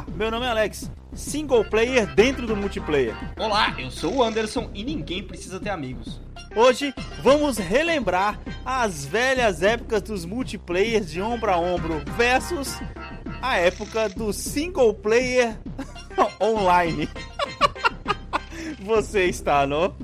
Olá, meu nome é Alex. Single player dentro do multiplayer. Olá, eu sou o Anderson e ninguém precisa ter amigos. Hoje vamos relembrar as velhas épocas dos multiplayers de ombro a ombro versus a época do single player online. Você está no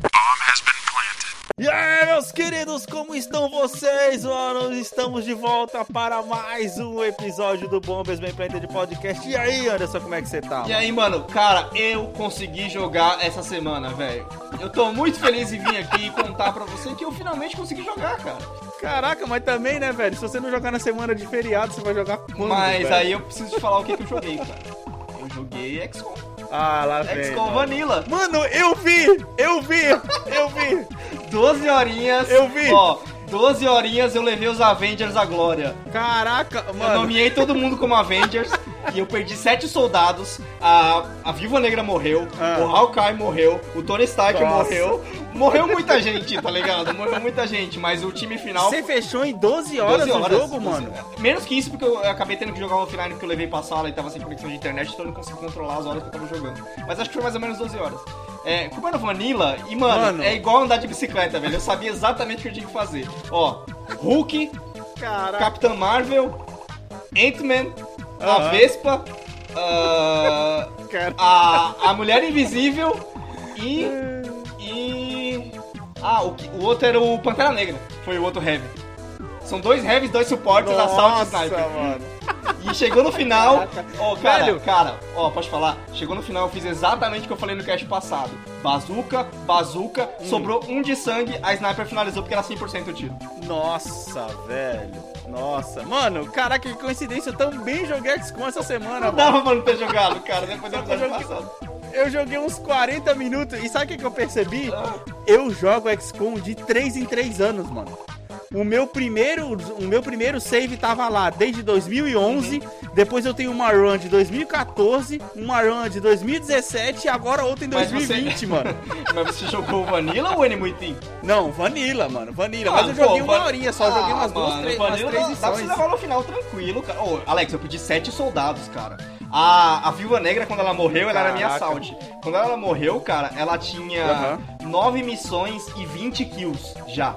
e aí, meus queridos, como estão vocês, mano? Estamos de volta para mais um episódio do Bombas Bem Planted Podcast. E aí, Anderson, como é que você tá? E aí, mano, cara, eu consegui jogar essa semana, velho. Eu tô muito feliz em vir aqui e contar pra você que eu finalmente consegui jogar, cara. Caraca, mas também, né, velho? Se você não jogar na semana de feriado, você vai jogar quando, Mas velho? aí eu preciso te falar o que, que eu joguei, cara. Eu joguei XCOM. Ah, lá vem. XCOM mano. Vanilla. Mano, eu vi! Eu vi! Eu vi! 12 horinhas. Eu vi. Ó, 12 horinhas eu levei os Avengers à glória. Caraca, Eu mano. nomeei todo mundo como Avengers e eu perdi sete soldados. A, a Viúva Negra morreu, Ah. o Hawkeye morreu, o Tony Stark Nossa. morreu. Morreu muita gente, tá ligado? Morreu muita gente, mas o time final. Você fechou em 12 horas, 12 o jogo, 12 mano? Menos que isso, porque eu acabei tendo que jogar offline porque eu levei pra sala e tava sem conexão de internet, então eu não consegui controlar as horas que eu tava jogando. Mas acho que foi mais ou menos 12 horas. É, como era Vanilla, e mano, Mano. é igual andar de bicicleta, velho. Eu sabia exatamente o que eu tinha que fazer. Ó, Hulk, Caraca. Capitã Marvel, Ant-Man, a. Vespa, Cara. a, a Mulher Invisível e. e. Ah, o, o outro era o Pantera Negra. Foi o outro Heavy. São dois Heavies, dois suportes, assalto Nossa, sniper. mano. E chegou no final. Ó, cara, Velho. cara, ó, pode falar. Chegou no final, eu fiz exatamente o que eu falei no cast passado. Bazuca, bazuca, Hum. sobrou um de sangue, a sniper finalizou porque era 100% o tiro. Nossa, velho. Nossa. Mano, caraca, que coincidência. Eu também joguei XCOM essa semana, Não mano. dava pra não ter jogado, cara, depois do episódio joguei- passado. Eu joguei uns 40 minutos. E sabe o que, que eu percebi? Ah. Eu jogo XCOM de 3 em 3 anos, mano. O meu primeiro, o meu primeiro save tava lá desde 2011. Depois eu tenho uma run de 2014, uma run de 2017 e agora outra em Mas você- 2020, mano. Mas você jogou Vanilla ou Enemy Team? Não, Vanilla, mano, Vanilla. Ah, Mas eu joguei pô, uma Van- horinha só, joguei umas Ah, duas, mano, três, umas três dá- Dá pra você levar no final tranquilo, cara. Ô, Alex, eu pedi sete soldados, cara. A, a Viúva Negra, quando ela morreu, ela era minha Caraca. assault. Quando ela morreu, cara, ela tinha Aham. nove missões e 20 kills já.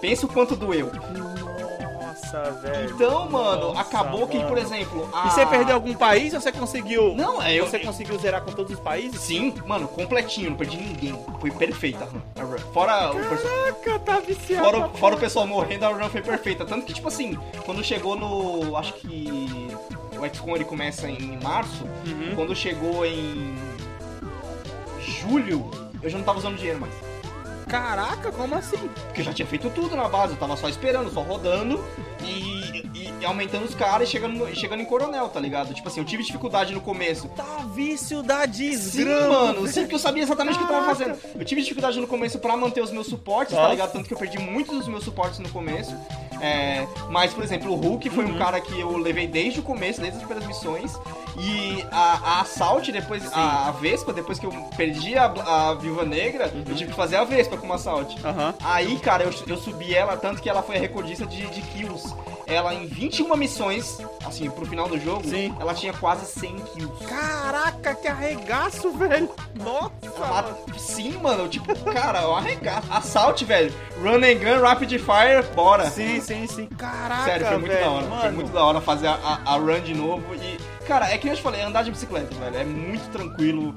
Pensa o quanto doeu. Nossa, velho. Então, mano, Nossa, acabou que, mano. por exemplo. A... E você perdeu algum país ou você conseguiu? Não, é eu. Você conseguiu zerar com todos os países? Sim, mano, completinho, não perdi ninguém. Foi perfeita a run. Fora o Caraca, tá viciado. Fora, o- fora o pessoal morrendo, a run foi perfeita. Tanto que, tipo assim, quando chegou no. Acho que. O XCOM ele começa em março. Uhum. Quando chegou em. Julho, eu já não tava usando dinheiro mais. Caraca, como assim? Porque eu já tinha feito tudo na base, eu tava só esperando, só rodando e, e- e aumentando os caras e chegando, chegando em coronel, tá ligado? Tipo assim, eu tive dificuldade no começo. Tá vício da Sim, desgrama. mano, velho. sim, porque eu sabia exatamente o que eu tava fazendo. Eu tive dificuldade no começo pra manter os meus suportes, tá Nossa. ligado? Tanto que eu perdi muitos dos meus suportes no começo. É, mas, por exemplo, o Hulk foi Uhum. um cara que eu levei desde o começo, desde as primeiras missões. E a, a Assault, depois, a, a Vespa, depois que eu perdi a, a Viúva Negra, Uhum. eu tive que fazer a Vespa com uma Assault. Aham. Aí, cara, eu, eu subi ela, tanto que ela foi a recordista de, de kills. Ela, em 21 missões, assim, pro final do jogo, Sim. ela tinha quase 100 kills. Caraca, que arregaço, velho. Nossa. Ela-. Sim, mano, tipo, cara, eu arregaço. Assault, velho. Run and gun, rapid fire, bora. Sim, sim, sim. Caraca, Sério, foi muito velho, da hora. Mano. Foi muito da hora fazer a, a- a run de novo. E, cara, é que eu te falei, andar de bicicleta, velho. É muito tranquilo.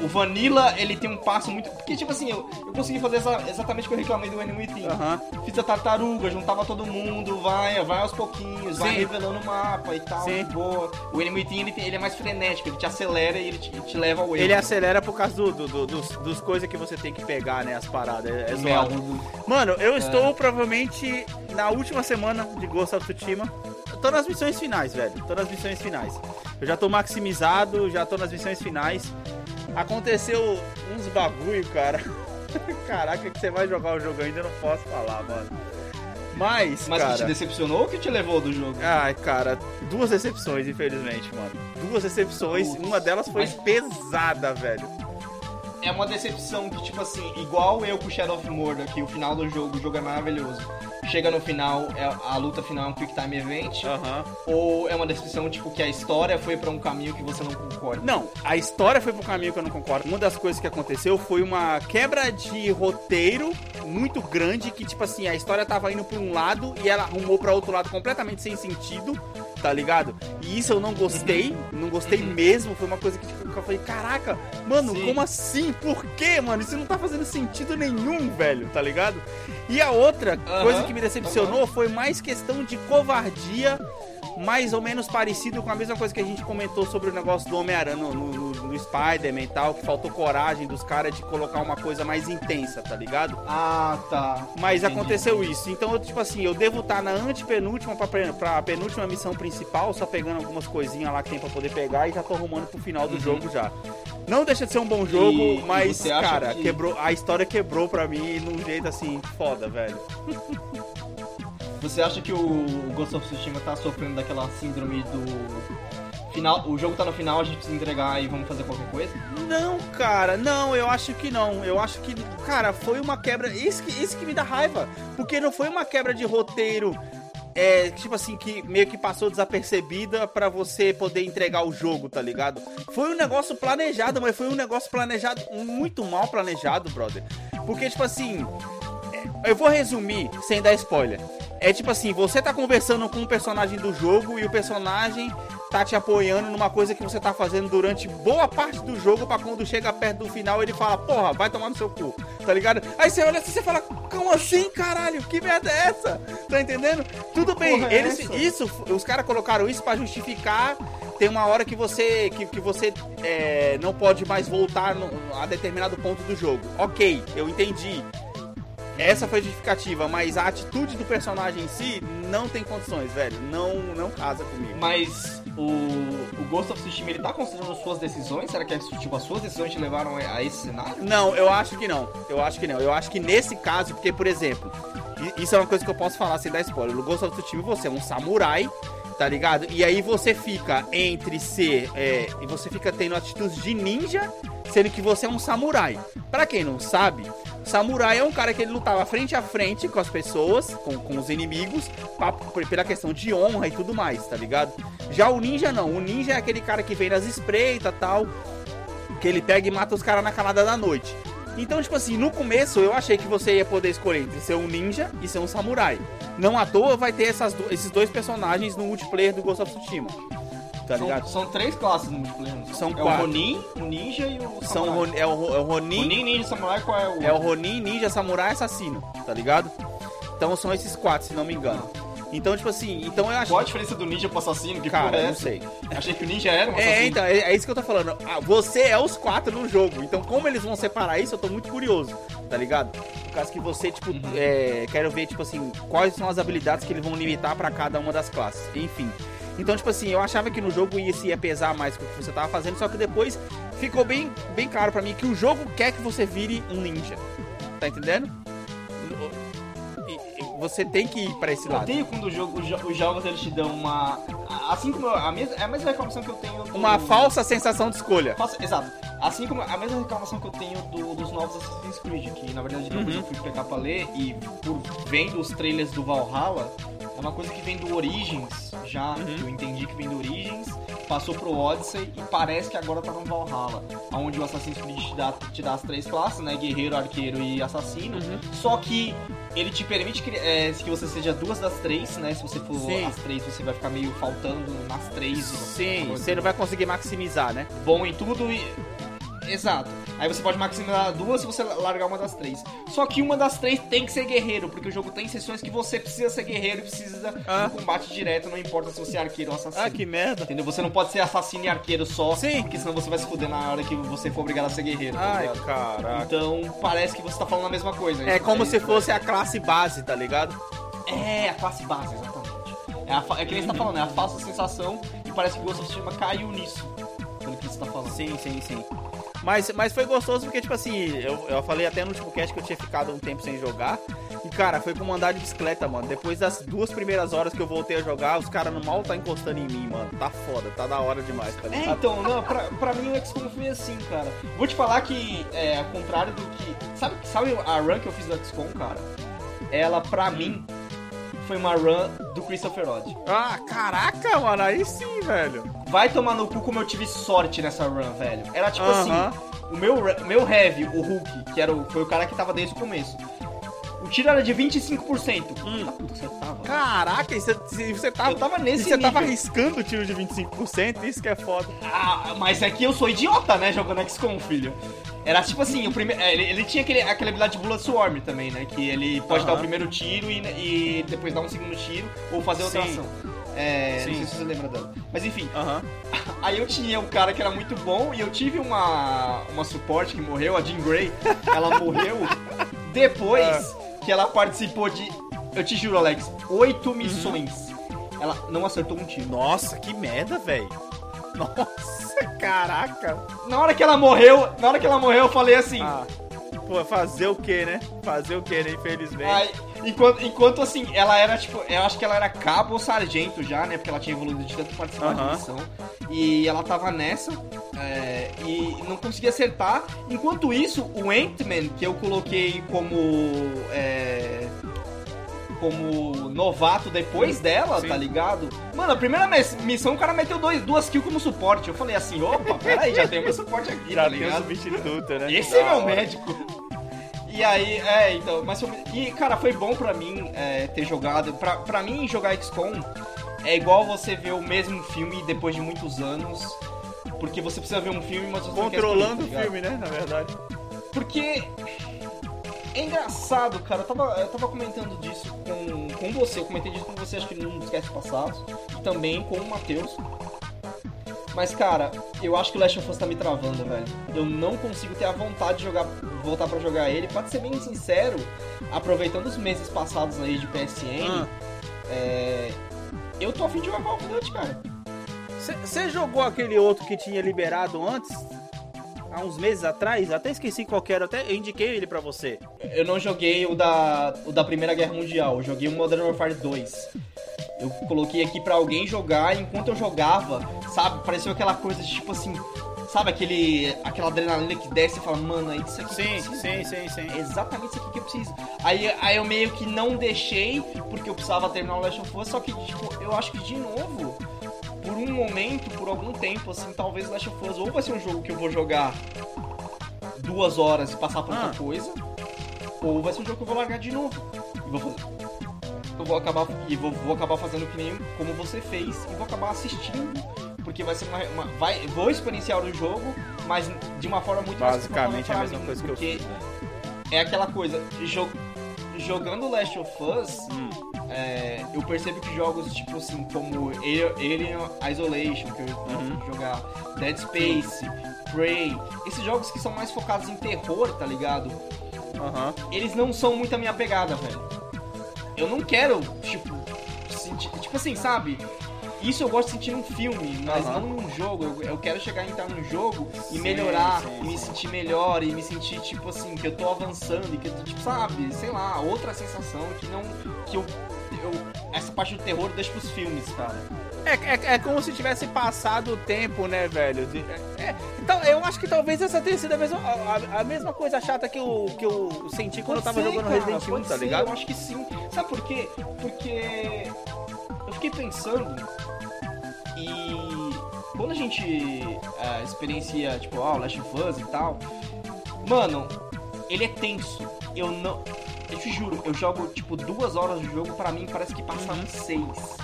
O Vanilla, ele tem um passo muito. Porque, tipo assim, eu, eu consegui fazer essa- exatamente o que eu reclamei do Enemy Team. Aham. Fiz a tartaruga, juntava todo mundo, vai, vai aos pouquinhos, vai Sim. revelando o mapa e tal, Sim. boa. O Enemy Team, ele, tem- ele é mais frenético, ele te acelera e ele te, te leva ao erro. Ele acelera por causa do, do- do- dos, dos coisas que você tem que pegar, né? As paradas. É, é zoado. Mano, eu estou provavelmente na última semana de Ghost of Tsushima. Tô nas missões finais, velho. Tô nas missões finais. Eu já tô maximizado, já tô nas missões finais. Aconteceu uns bagulho, cara. Caraca, que você vai jogar o jogo eu ainda não posso falar, mano. Mas, Mas cara... que te decepcionou ou que te levou do jogo? Ai, cara, duas decepções, infelizmente, mano. Duas decepções, Putz, uma delas foi mas- pesada, velho. É uma decepção que, tipo assim, igual eu com Shadow of Mordor, que o final do jogo, o jogo é maravilhoso. Chega no final, é, a luta final é um quick time event. Aham. Ou é uma decepção, tipo, que a história foi pra um caminho que você não concorda? Não, a história foi pro caminho que eu não concordo. Uma das coisas que aconteceu foi uma quebra de roteiro muito grande, que tipo assim, a história tava indo pra um lado e ela arrumou pra outro lado completamente sem sentido, tá ligado? E isso eu não gostei, não gostei mesmo, foi uma coisa que tipo, eu falei, caraca, mano, Sim. como assim? Por quê, mano? Isso não tá fazendo sentido nenhum, velho, tá ligado? E a outra coisa que me decepcionou foi mais questão de covardia mais ou menos parecido com a mesma coisa que a gente comentou sobre o negócio do Homem-Aranha no, no, no- Spider-Man e tal, que faltou coragem dos caras de colocar uma coisa mais intensa, tá ligado? Ah, tá. Mas Entendi, aconteceu isso. Então, eu, tipo assim, eu devo estar na antepenúltima pra, pra penúltima missão principal, só pegando algumas coisinhas lá que tem pra poder pegar e já tô arrumando pro final do jogo já. Não deixa de ser um bom jogo, Uhum. E- e mas, acha cara, que- quebrou, a história quebrou pra mim num jeito assim, foda, velho. Você acha que o Ghost of Tsushima tá sofrendo daquela síndrome do. Final, o jogo tá no final, a gente precisa entregar e vamos fazer qualquer coisa? Não, cara, não, eu acho que não. Eu acho que, cara, foi uma quebra. Isso que, isso que me dá raiva. Porque não foi uma quebra de roteiro. É, tipo assim, que meio que passou desapercebida pra você poder entregar o jogo, tá ligado? Foi um negócio planejado, mas foi um negócio planejado, muito mal planejado, brother. Porque, tipo assim, eu vou resumir sem dar spoiler. É tipo assim, você tá conversando com um personagem do jogo e o personagem tá te apoiando numa coisa que você tá fazendo durante boa parte do jogo pra quando chega perto do final ele fala, porra, vai tomar no seu cu, tá ligado? Aí você olha assim e você fala, como assim, caralho? Que merda é essa? Tá entendendo? Tudo bem, porra é eles, essa? isso, os caras colocaram isso pra justificar. Tem uma hora que você que, que você é, não pode mais voltar no- a determinado ponto do jogo. Ok, eu entendi. Essa foi a justificativa, mas a atitude do personagem em si não tem condições, velho. Não, não casa comigo. Mas o, o Ghost of Tsushima ele tá considerando suas decisões? Será que tipo, as suas decisões te levaram a esse cenário? Não, eu acho que não. Eu acho que não. Eu acho que nesse caso, porque, por exemplo, isso é uma coisa que eu posso falar sem dar spoiler. No Ghost of Tsushima você é um samurai, tá ligado? E aí você fica entre ser. É, e você fica tendo atitudes de ninja, sendo que você é um samurai. Pra quem não sabe, samurai é um cara que ele lutava frente a frente com as pessoas, com, com os inimigos, pra- pela questão de honra e tudo mais, tá ligado? Já o ninja não. O ninja é aquele cara que vem nas espreitas tal que ele pega e mata os caras na calada da noite. Então, tipo assim, no começo eu achei que você ia poder escolher entre ser um ninja e ser um samurai. Não à toa vai ter essas esses dois personagens no multiplayer do Ghost of Tsushima. Tá São, ligado? são três classes no multiplayer. não São é quatro. o Ronin, o Ninja e o São Samurai. É, o, é o Ronin, Ronin, Ninja Samurai, qual é o é o Ronin, ninja, samurai, assassino, tá ligado? Então são esses quatro, se não me engano. Então, tipo assim, então eu achei. Qual a diferença do Ninja pro assassino? Que Cara, é não sei. Achei que o Ninja era um assassino. É, então, é, é isso que eu tô falando. Ah, você é os quatro no jogo. Então, como eles vão separar isso, eu tô muito curioso, tá ligado? Por causa que você, tipo, Uhum. é, quero ver, tipo assim, quais são as habilidades que eles vão limitar pra cada uma das classes. Enfim. Então, tipo assim, eu achava que no jogo ia, se ia pesar mais com o que você tava fazendo, só que depois ficou bem, bem claro pra mim que o jogo quer que você vire um ninja. Tá entendendo? Você tem que ir pra esse Eu lado. odeio quando o jogo, os jo- os jogos eles te dão uma. Assim como a mesma, é a mesma reclamação que eu tenho. Do... Uma falsa sensação de escolha. Falsa- Exato. Assim como a mesma reclamação que eu tenho do- dos novos Assassin's Creed, que na verdade depois Uhum. eu fui pegar pra ler e por vendo os trailers do Valhalla, é uma coisa que vem do Origins já, Uhum. que eu entendi que vem do Origins, passou pro Odyssey e parece que agora tá no Valhalla, onde o Assassin's Creed te dá, te dá as três classes, né? Guerreiro, arqueiro e assassino. Uhum. Só que ele te permite que, é, que você seja duas das três, né? Se você for Sim. as três, você vai ficar meio faltando nas três. Sim, você não vai conseguir maximizar, né? bom em tudo e. Exato. Aí você pode maximizar duas se você largar uma das três. Só que uma das três tem que ser guerreiro, porque o jogo tem sessões que você precisa ser guerreiro e precisa Ah. do combate direto, não importa se você é arqueiro ou assassino. Ah, que merda. Entendeu? Você não pode ser assassino e arqueiro só, Sim. porque senão você vai se fuder na hora que você for obrigado a ser guerreiro. tá Ai, ligado? caraca. Então parece que você tá falando a mesma coisa. É como se fosse a classe base, tá ligado? É, a classe base, exatamente. É, a é que nem você tá falando, é a falsa sensação e parece que o Ghost of Tsushima caiu nisso. Pelo que você tá falando. Sim, sim, sim. Mas, mas foi gostoso porque, tipo assim, eu, eu falei até no último cast que eu tinha ficado um tempo sem jogar. E, cara, foi como andar de bicicleta, mano. Depois das duas primeiras horas que eu voltei a jogar, os caras no mal tá encostando em mim, mano. Tá foda, tá da hora demais, tá É, ligado? então, não, pra, pra mim o XCOM foi assim, cara. Vou te falar que, é, ao contrário do que. Sabe, sabe a run que eu fiz do XCOM, cara? Ela, pra mim, foi uma run do Christopher Odd. Ah, caraca, mano, aí sim, velho. Vai tomar no cu como eu tive sorte nessa run, velho. Era tipo Aham. assim, o meu, meu heavy, o Hulk, que era o, foi o cara que tava desde o começo. O tiro era de 25%. Hum. Ah, puta, você tava. Caraca, e você, você tava. Eu tava nesse e você tava nível. arriscando o tiro de 25%, isso que é foda. Ah, mas é que eu sou idiota, né, jogando XCOM, filho. Era tipo assim, o primeiro, ele, ele tinha aquele, aquela habilidade de Bullet Swarm também, né? Que ele pode dar o primeiro tiro e, e depois dar um segundo tiro ou fazer outra Sim. ação. É, Sim. não sei se você lembra dela. Mas enfim, Aham. aí eu tinha um cara que era muito bom e eu tive uma, uma suporte que morreu, a Jean Grey. Ela morreu depois que ela participou de, eu te juro, Alex, oito missões. Ela não acertou um tiro. Nossa, que merda, velho. Nossa, caraca. Na hora que ela morreu, na hora que ela morreu, eu falei assim. Ah, pô, fazer o que, né? Fazer o que, né? Infelizmente. Aí, enquanto, enquanto assim, ela era tipo, eu acho que ela era cabo ou sargento já, né? Porque ela tinha evoluído de tanto participar Aham. de missão. E ela tava nessa é, e não conseguia acertar. Enquanto isso, o Ant-Man, que eu coloquei como. é, como novato depois dela, Sim. tá ligado? Mano, a primeira missão o cara meteu dois, duas kills como suporte. Eu falei assim, opa, peraí, já tem meu suporte aqui, Já tá tem o ligado? substituto, né? Esse é meu médico. E aí, é, então, mas foi- e cara, foi bom pra mim é, ter jogado. Pra, pra mim, jogar XCOM é igual você ver o mesmo filme depois de muitos anos. Porque você precisa ver um filme, mas você quer Controlando o escolher, tá ligado? filme, né? Na verdade. Porque é engraçado, cara. Eu tava, eu tava comentando disso com, com você. Eu comentei disso com você, acho que num dos casts passados. E também com o Matheus. Mas, cara, eu acho que o Last of Us tá me travando, velho. Eu não consigo ter a vontade de jogar, voltar pra jogar ele. Pode ser bem sincero, aproveitando os meses passados aí de PSN, Ah. é, eu tô afim de jogar Call of Duty, cara. Você jogou aquele outro que tinha liberado antes? Há uns meses atrás? Até esqueci qual era, até eu indiquei ele pra você. Eu não joguei o da, o da Primeira Guerra Mundial, eu joguei o Modern Warfare 2. Eu coloquei aqui pra alguém jogar e enquanto eu jogava, sabe, pareceu aquela coisa de tipo assim, sabe aquele aquela adrenalina que desce e fala, mano, é isso aqui que eu Sim, sim, sim, sim. É exatamente isso aqui que eu preciso. Aí, aí eu meio que não deixei, porque eu precisava terminar o Last of Us, só que, tipo, eu acho que de novo, por um momento, por algum tempo, assim, talvez Last of Us ou vai ser um jogo que eu vou jogar duas horas e passar por Ah. outra coisa, ou vai ser um jogo que eu vou largar de novo. E vou fazer. Eu vou acabar, e vou, vou acabar fazendo que nem como você fez, e vou acabar assistindo. Porque vai ser uma, uma- vai, vou experienciar o jogo, mas de uma forma muito mais Basicamente é a mesma coisa que eu porque fiz. né? é aquela coisa, jo- jogando Last of Us, Hum. é, eu percebo que jogos tipo assim, como Alien Isolation, que eu Uhum. jogar, Dead Space, Prey, esses jogos que são mais focados em terror, tá ligado? Aham. Eles não são muito a minha pegada, velho. Eu não quero, tipo, sentir, tipo assim, sabe? Isso eu gosto de sentir num filme, mas Aham. não num jogo. Eu, eu quero chegar a entrar num jogo e Sim, melhorar, sim, e me sim. sentir melhor, e me sentir, tipo assim, que eu tô avançando, e que eu tô, tipo, sabe, sei lá, outra sensação que não. que eu. eu essa parte do terror eu deixo pros filmes, cara. É, é, é como se tivesse passado o tempo, né, velho? De- é- é, então, eu acho que talvez essa tenha sido a mesma, a, a- a mesma coisa chata que eu, que eu senti quando eu tava Pode ser, jogando cara, Resident Evil, pode tá ser, ligado? Eu acho que sim. Sabe por quê? Porque eu fiquei pensando quando a gente é, experiencia, tipo, ó, Last of Us e tal, mano, ele é tenso. Eu não. Eu te juro, eu jogo tipo duas horas de jogo, pra mim parece que passaram Uhum. seis.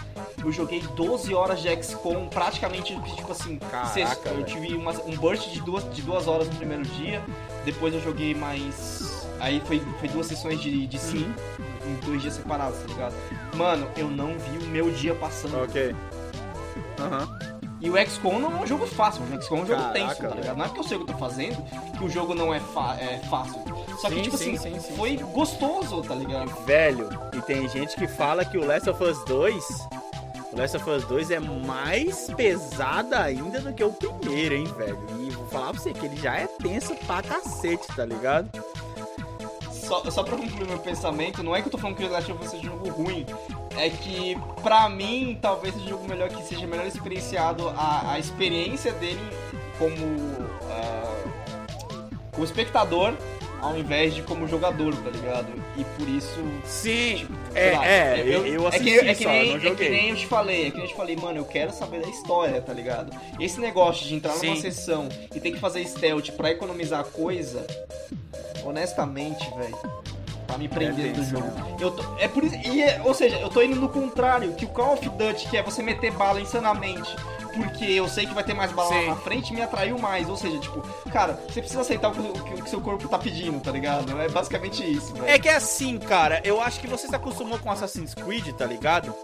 Eu joguei 12 horas de XCOM, praticamente, tipo assim, Caraca, sexta. Eu tive uma- um burst de duas, de duas horas no primeiro dia, depois eu joguei mais. Aí foi, foi duas sessões de, de cinco, Uhum. em dois dias separados, tá ligado? Mano, eu não vi o meu dia passando. Ok. Aham. E o XCOM não é um jogo fácil, o XCOM é um jogo Caraca, tenso, tá ligado? Não é porque eu sei o que eu tô fazendo que o jogo não é, é fácil. Só que, Sim, tipo sim, assim, sim, sim, foi gostoso, tá ligado? Velho, e tem gente que fala que o Last of Us 2, o Last of Us 2 é mais pesada ainda do que o primeiro, hein, velho? E vou falar pra você que ele já é tenso pra cacete, tá ligado? Só, só pra concluir meu pensamento, não é que eu tô falando que o Last of Us seja um jogo ruim, é que pra mim talvez seja um jogo melhor que seja melhor experienciado a, a experiência dele como, uh, como espectador ao invés de como jogador, tá ligado? E por isso. Sim, tipo, é, lá, é, eu, eu assisti é que, é que só, nem, não joguei. É que nem eu te falei, é que nem eu te falei, mano, eu quero saber da história, tá ligado? Esse negócio de entrar Sim. numa sessão e ter que fazer stealth pra economizar coisa, honestamente, velho. Tá me prendendo É do jogo. Eu tô, é por isso. E é- ou seja, eu tô indo no contrário, que o Call of Duty, que é você meter bala insanamente, porque eu sei que vai ter mais bala Sim. lá na frente, me atraiu mais. Ou seja, tipo, cara, você precisa aceitar o que, o que- seu corpo tá pedindo, tá ligado? É basicamente isso, velho. É que é assim, cara, eu acho que você se acostumou com Assassin's Creed, tá ligado?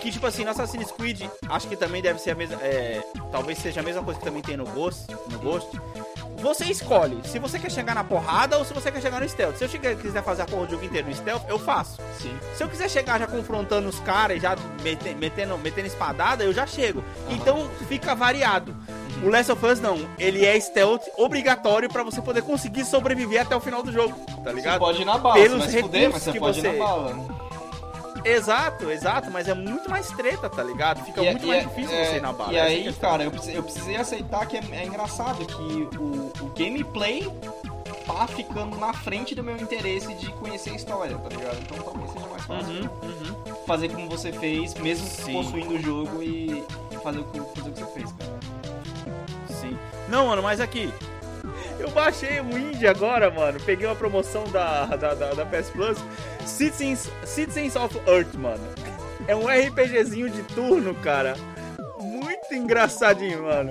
Que tipo assim, no Assassin's Creed, acho que também deve ser a mesma. é, talvez seja a mesma coisa que também tem no Ghost. No Ghost. Você escolhe se você quer chegar na porrada ou se você quer chegar no stealth. Se eu chegar, quiser fazer a porra do jogo inteiro no stealth, eu faço. Sim. Se eu quiser chegar já confrontando os caras e já mete- metendo, metendo espadada, eu já chego. Então fica variado. O Last of Us não, ele é stealth obrigatório pra você poder conseguir sobreviver até o final do jogo, tá Você ligado? pode ir na bala, Pelos você vai se fuder, mas recursos você que pode ir você- na bala. Exato, exato, mas é muito mais treta, tá ligado? Fica E- muito e- mais difícil é, você ir na bala. E é aí, cara, eu precisei, eu precisei aceitar que é, é engraçado que o, o gameplay tá ficando na frente do meu interesse de conhecer a história, tá ligado? Então talvez seja mais fácil Uhum, uhum. fazer como você fez, mesmo Sim. possuindo o jogo e fazer o que, fazer o que você fez, cara. Sim. Não, mano, mas aqui. Eu baixei o Indie agora, mano. Peguei uma promoção da, da, da, da PS Plus. Citizens, Citizens of Earth, mano. É um RPGzinho de turno, cara. Muito engraçadinho, mano.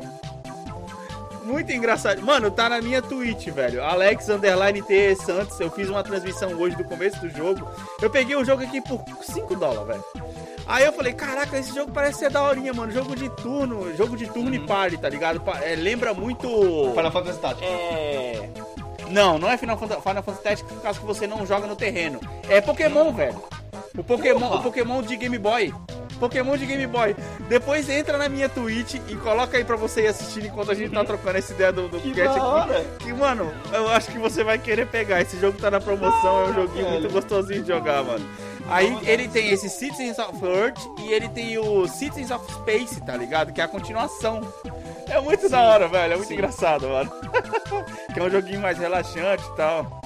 Muito engraçado. Mano, tá na minha Twitch, velho. Alex Underline T Santos. Eu fiz uma transmissão hoje do começo do jogo. Eu peguei o jogo aqui por 5 dólares, velho. Aí eu falei, caraca, esse jogo parece ser daorinha, mano. Jogo de turno, jogo de turno e party, tá ligado? É, lembra muito. Final Fantasy Tactics. É. Não, não é Final Fantasy, Final Fantasy Tactics por causa que você não joga no terreno. É Pokémon, velho. O Pokémon, o Pokémon de Game Boy. Pokémon de Game Boy. Depois entra na minha Twitch e coloca aí pra você ir assistindo enquanto a gente tá trocando essa ideia do, do Que da hora. Que, mano, eu acho que você vai querer pegar. Esse jogo tá na promoção, é um joguinho muito gostosinho de jogar, mano. Aí ele tem esse Citizens of Earth e ele tem o Citizens of Space, tá ligado? Que é a continuação. É muito da hora, velho. É muito sim. engraçado, mano. que é um joguinho mais relaxante e tal.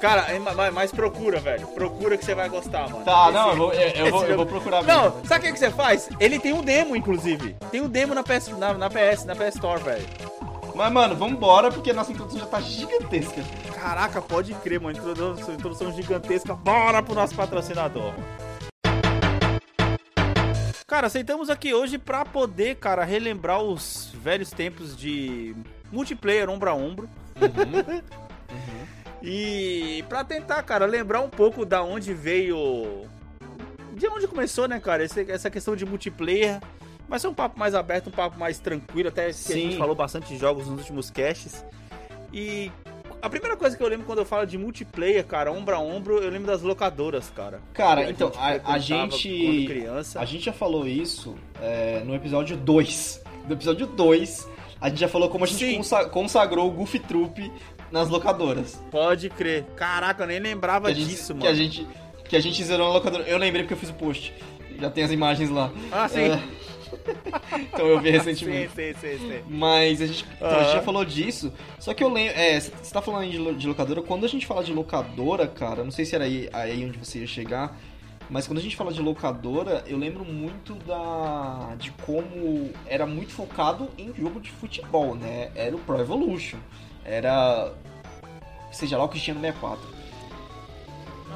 Cara, é, mas, procura, velho. Procura que você vai gostar, mano. Tá, Esse- não, eu vou, eu, vou, eu vou procurar Não, mesmo. sabe o que, que você faz? Ele tem um demo, inclusive. Tem um demo na PS, na, na PS, na PS Store, velho. Mas, mano, vambora, porque nossa introdução já tá gigantesca. Caraca, pode crer, mano. Introdução, introdução gigantesca. Bora pro nosso patrocinador. Cara, aceitamos aqui hoje pra poder, cara, relembrar os velhos tempos de multiplayer ombro a ombro. E pra tentar, cara, lembrar um pouco da onde veio. De onde começou, né, cara? Essa questão de multiplayer. Vai ser um papo mais aberto, um papo mais tranquilo, até que a gente falou bastante de jogos nos últimos casts. E a primeira coisa que eu lembro quando eu falo de multiplayer, cara, ombro a ombro, eu lembro das locadoras, cara. Cara, Que então, gente a, a gente. Criança. A gente já falou isso é, no episódio 2. No episódio 2, a gente já falou como a gente Sim. consagrou o Goofy Troop nas locadoras. Pode crer. Caraca, eu nem lembrava Que a gente, disso, que mano. a gente Que a gente zerou na locadora. Eu lembrei porque eu fiz o post. Já tem as imagens lá. Ah, sim. É, então eu vi sim, recentemente. sim, sim, sim. Mas a gente, então, a gente já falou disso. Só que eu lembro. É, você tá falando de, de locadora. Quando a gente fala de locadora, cara, não sei se era aí, aí onde você ia chegar. Mas quando a gente fala de locadora, eu lembro muito da. de como era muito focado em jogo de futebol, né? Era o Pro Evolution. Era. Seja lá o que tinha no 64.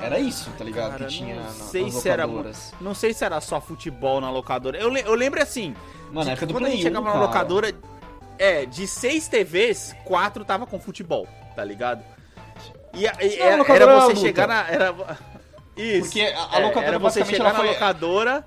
Era isso, tá ligado? Cara, que tinha não na- sei se era. Não sei se era só futebol na locadora. Eu, eu lembro assim. Mano, na de época que do quando a gente Play 1, chegava na cara. locadora. É, de seis TVs, quatro tava com futebol, tá ligado? E, e era, era você chegar na. Era... Isso. Porque a- a É, locadora era você chegar na locadora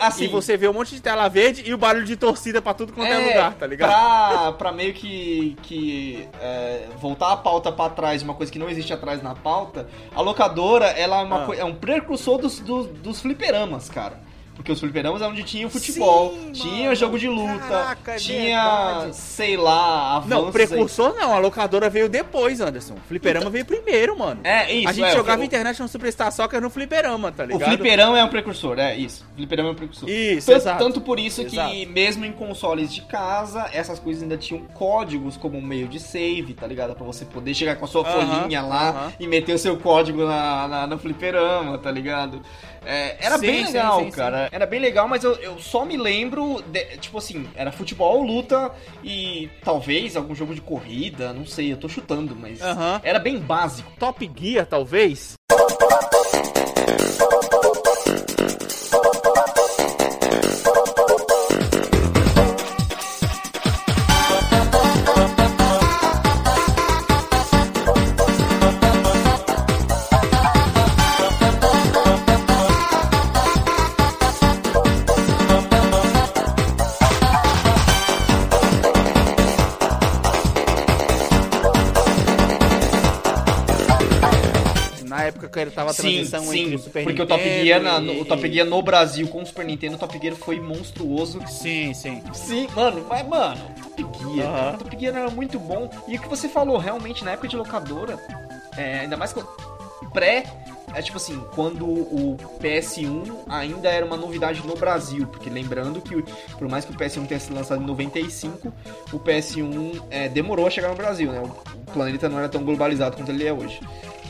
Assim, e você vê um monte de tela verde e o barulho de torcida pra tudo quanto é, É, lugar, tá ligado? Pra, pra meio que, que é, voltar a pauta pra trás, uma coisa que não existe atrás na pauta, a locadora ela é, uma Ah. é um precursor dos, dos, dos fliperamas, cara. Porque os fliperamas é onde tinha o futebol, Sim, tinha mano. jogo de luta, Caraca, é tinha, verdade. sei lá, avanços Não, aí. precursor não, a locadora veio depois, Anderson. O fliperama veio primeiro, mano. É, isso, a gente é, jogava o- internet no Superstar Soccer no fliperama, tá O ligado? fliperama é um precursor, é isso. O fliperama é um precursor. Isso, tanto, exato. tanto por isso Exato. que, mesmo em consoles de casa, essas coisas ainda tinham códigos como meio de save, tá ligado? Pra você poder chegar com a sua Aham, folhinha lá aham. e meter o seu código na, na, no fliperama, tá ligado? É, era Sim, bem sim, legal, sim, cara. Era bem legal, mas eu, eu só me lembro, de- tipo assim, era futebol, luta e talvez algum jogo de corrida, não sei, eu tô chutando, mas Aham. era bem básico. Top Gear, talvez? Época ele tava Sim, transição entre sim, o Super porque o Nintendo Top Gear, na- e- no, o Top Gear no Brasil com o Super Nintendo, o Top Gear foi monstruoso. Sim, sim. Sim, mano, mas mano, Top Gear, cara, Top Gear era muito bom. E o que você falou, realmente, na época de locadora, é, ainda mais pré, é tipo assim, quando o PS1 ainda era uma novidade no Brasil, porque lembrando que por mais que o PS1 tenha sido lançado em 95, o PS1 é, demorou a chegar no Brasil, né? O, o planeta não era tão globalizado quanto ele é hoje.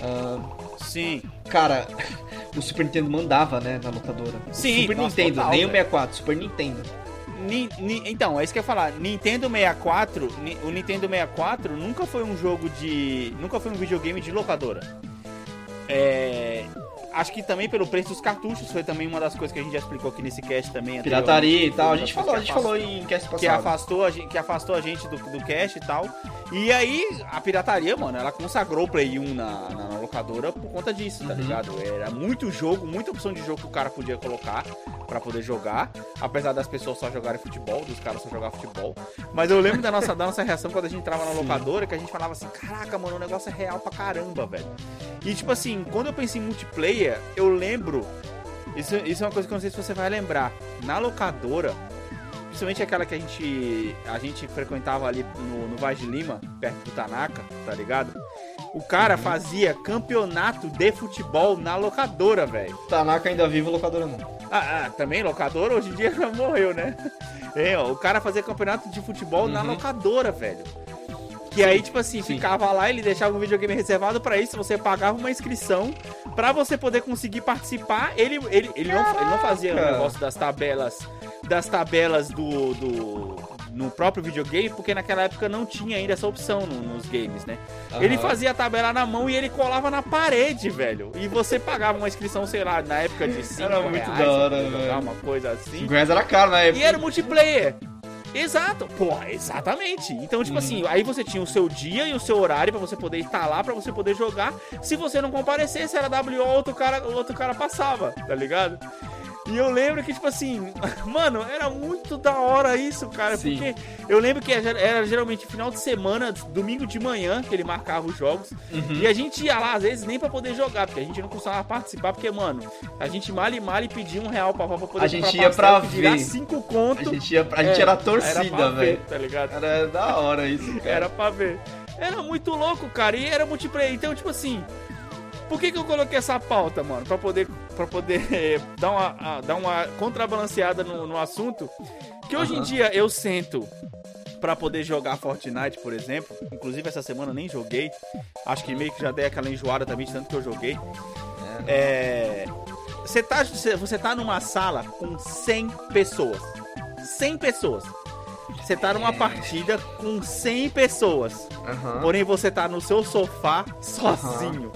Ah, Sim. Cara, o Super Nintendo mandava, né, na locadora. O Sim, Super nossa, Nintendo, total, nem o velho. 64, Super Nintendo. Ni- ni- então, é isso que eu ia falar. Nintendo 64, ni- o Nintendo 64 nunca foi um jogo de. Nunca foi um videogame de locadora. É. Acho que também pelo preço dos cartuchos, foi também uma das coisas que a gente já explicou aqui nesse cast também. Pirataria e tal. A gente falou, a gente que falou em cast que passado. afastou a gente, que afastou a gente do, do cast e tal. E aí, a pirataria, mano, ela consagrou o Play 1 na, na, na locadora por conta disso, tá Uhum. ligado? Era muito jogo, muita opção de jogo que o cara podia colocar pra poder jogar. Apesar das pessoas só jogarem futebol, dos caras só jogar futebol. Mas eu lembro da nossa, da nossa reação quando a gente entrava na locadora, que a gente falava assim, caraca, mano, o negócio é real pra caramba, velho. E tipo assim, quando eu penso em multiplayer, eu lembro. Isso, isso é uma coisa que eu não sei se você vai lembrar. Na locadora, principalmente aquela que a gente, a gente frequentava ali no, no Vaz de Lima, perto do Tanaka, tá ligado? O cara Uhum. fazia campeonato de futebol na locadora, velho. Tanaka ainda vivo, locadora não. Ah, ah, também locadora hoje em dia já morreu, né? É, ó, o cara fazia campeonato de futebol na Uhum. locadora, velho. Que aí, tipo assim, Sim. ficava lá, ele deixava o videogame reservado pra isso, você pagava uma inscrição pra você poder conseguir participar. Ele, ele, ele, não, ele não fazia o negócio das tabelas, das tabelas do, do no próprio videogame, porque naquela época não tinha ainda essa opção no- nos games, né? Ele Aham. fazia a tabela na mão e ele colava na parede, velho. E você pagava uma inscrição, sei lá, na época de 5 Era muito reais, da hora, velho. uma coisa assim. 5 reais era caro na E época. era multiplayer. Exato, porra, exatamente. Então, tipo Uhum. assim, aí você tinha o seu dia e o seu horário pra você poder estar lá, pra você poder jogar. Se você não comparecesse, era WO, outro cara, outro cara passava, tá ligado? E eu lembro que, tipo assim, mano, era muito da hora isso, cara. Sim. Porque eu lembro que era, era geralmente final de semana, domingo de manhã, que ele marcava os jogos. Uhum. E a gente ia lá, às vezes, nem pra poder jogar, porque a gente não costumava participar, porque, mano, a gente mal e mal e pedia um real pra, pra poder A gente ia pastel, pra ver. cinco A conto. gente, ia, a gente É, era torcida, velho. Tá ligado? Era da hora isso, cara. Era pra ver. Era muito louco, cara. E era multiplayer. Então, tipo assim. Por que, que eu coloquei essa pauta, mano? Pra poder, pra poder eh, dar, uma, a- dar uma contrabalanceada no, no assunto. Que hoje em Aham. dia eu sento pra poder jogar Fortnite, por exemplo. Inclusive essa semana eu nem joguei. Acho que meio que já dei aquela enjoada também, de tanto que eu joguei. É. Você tá, você tá numa sala com 100 pessoas. 100 pessoas. Você tá numa partida com 100 pessoas. Aham. Porém, você tá no seu sofá sozinho.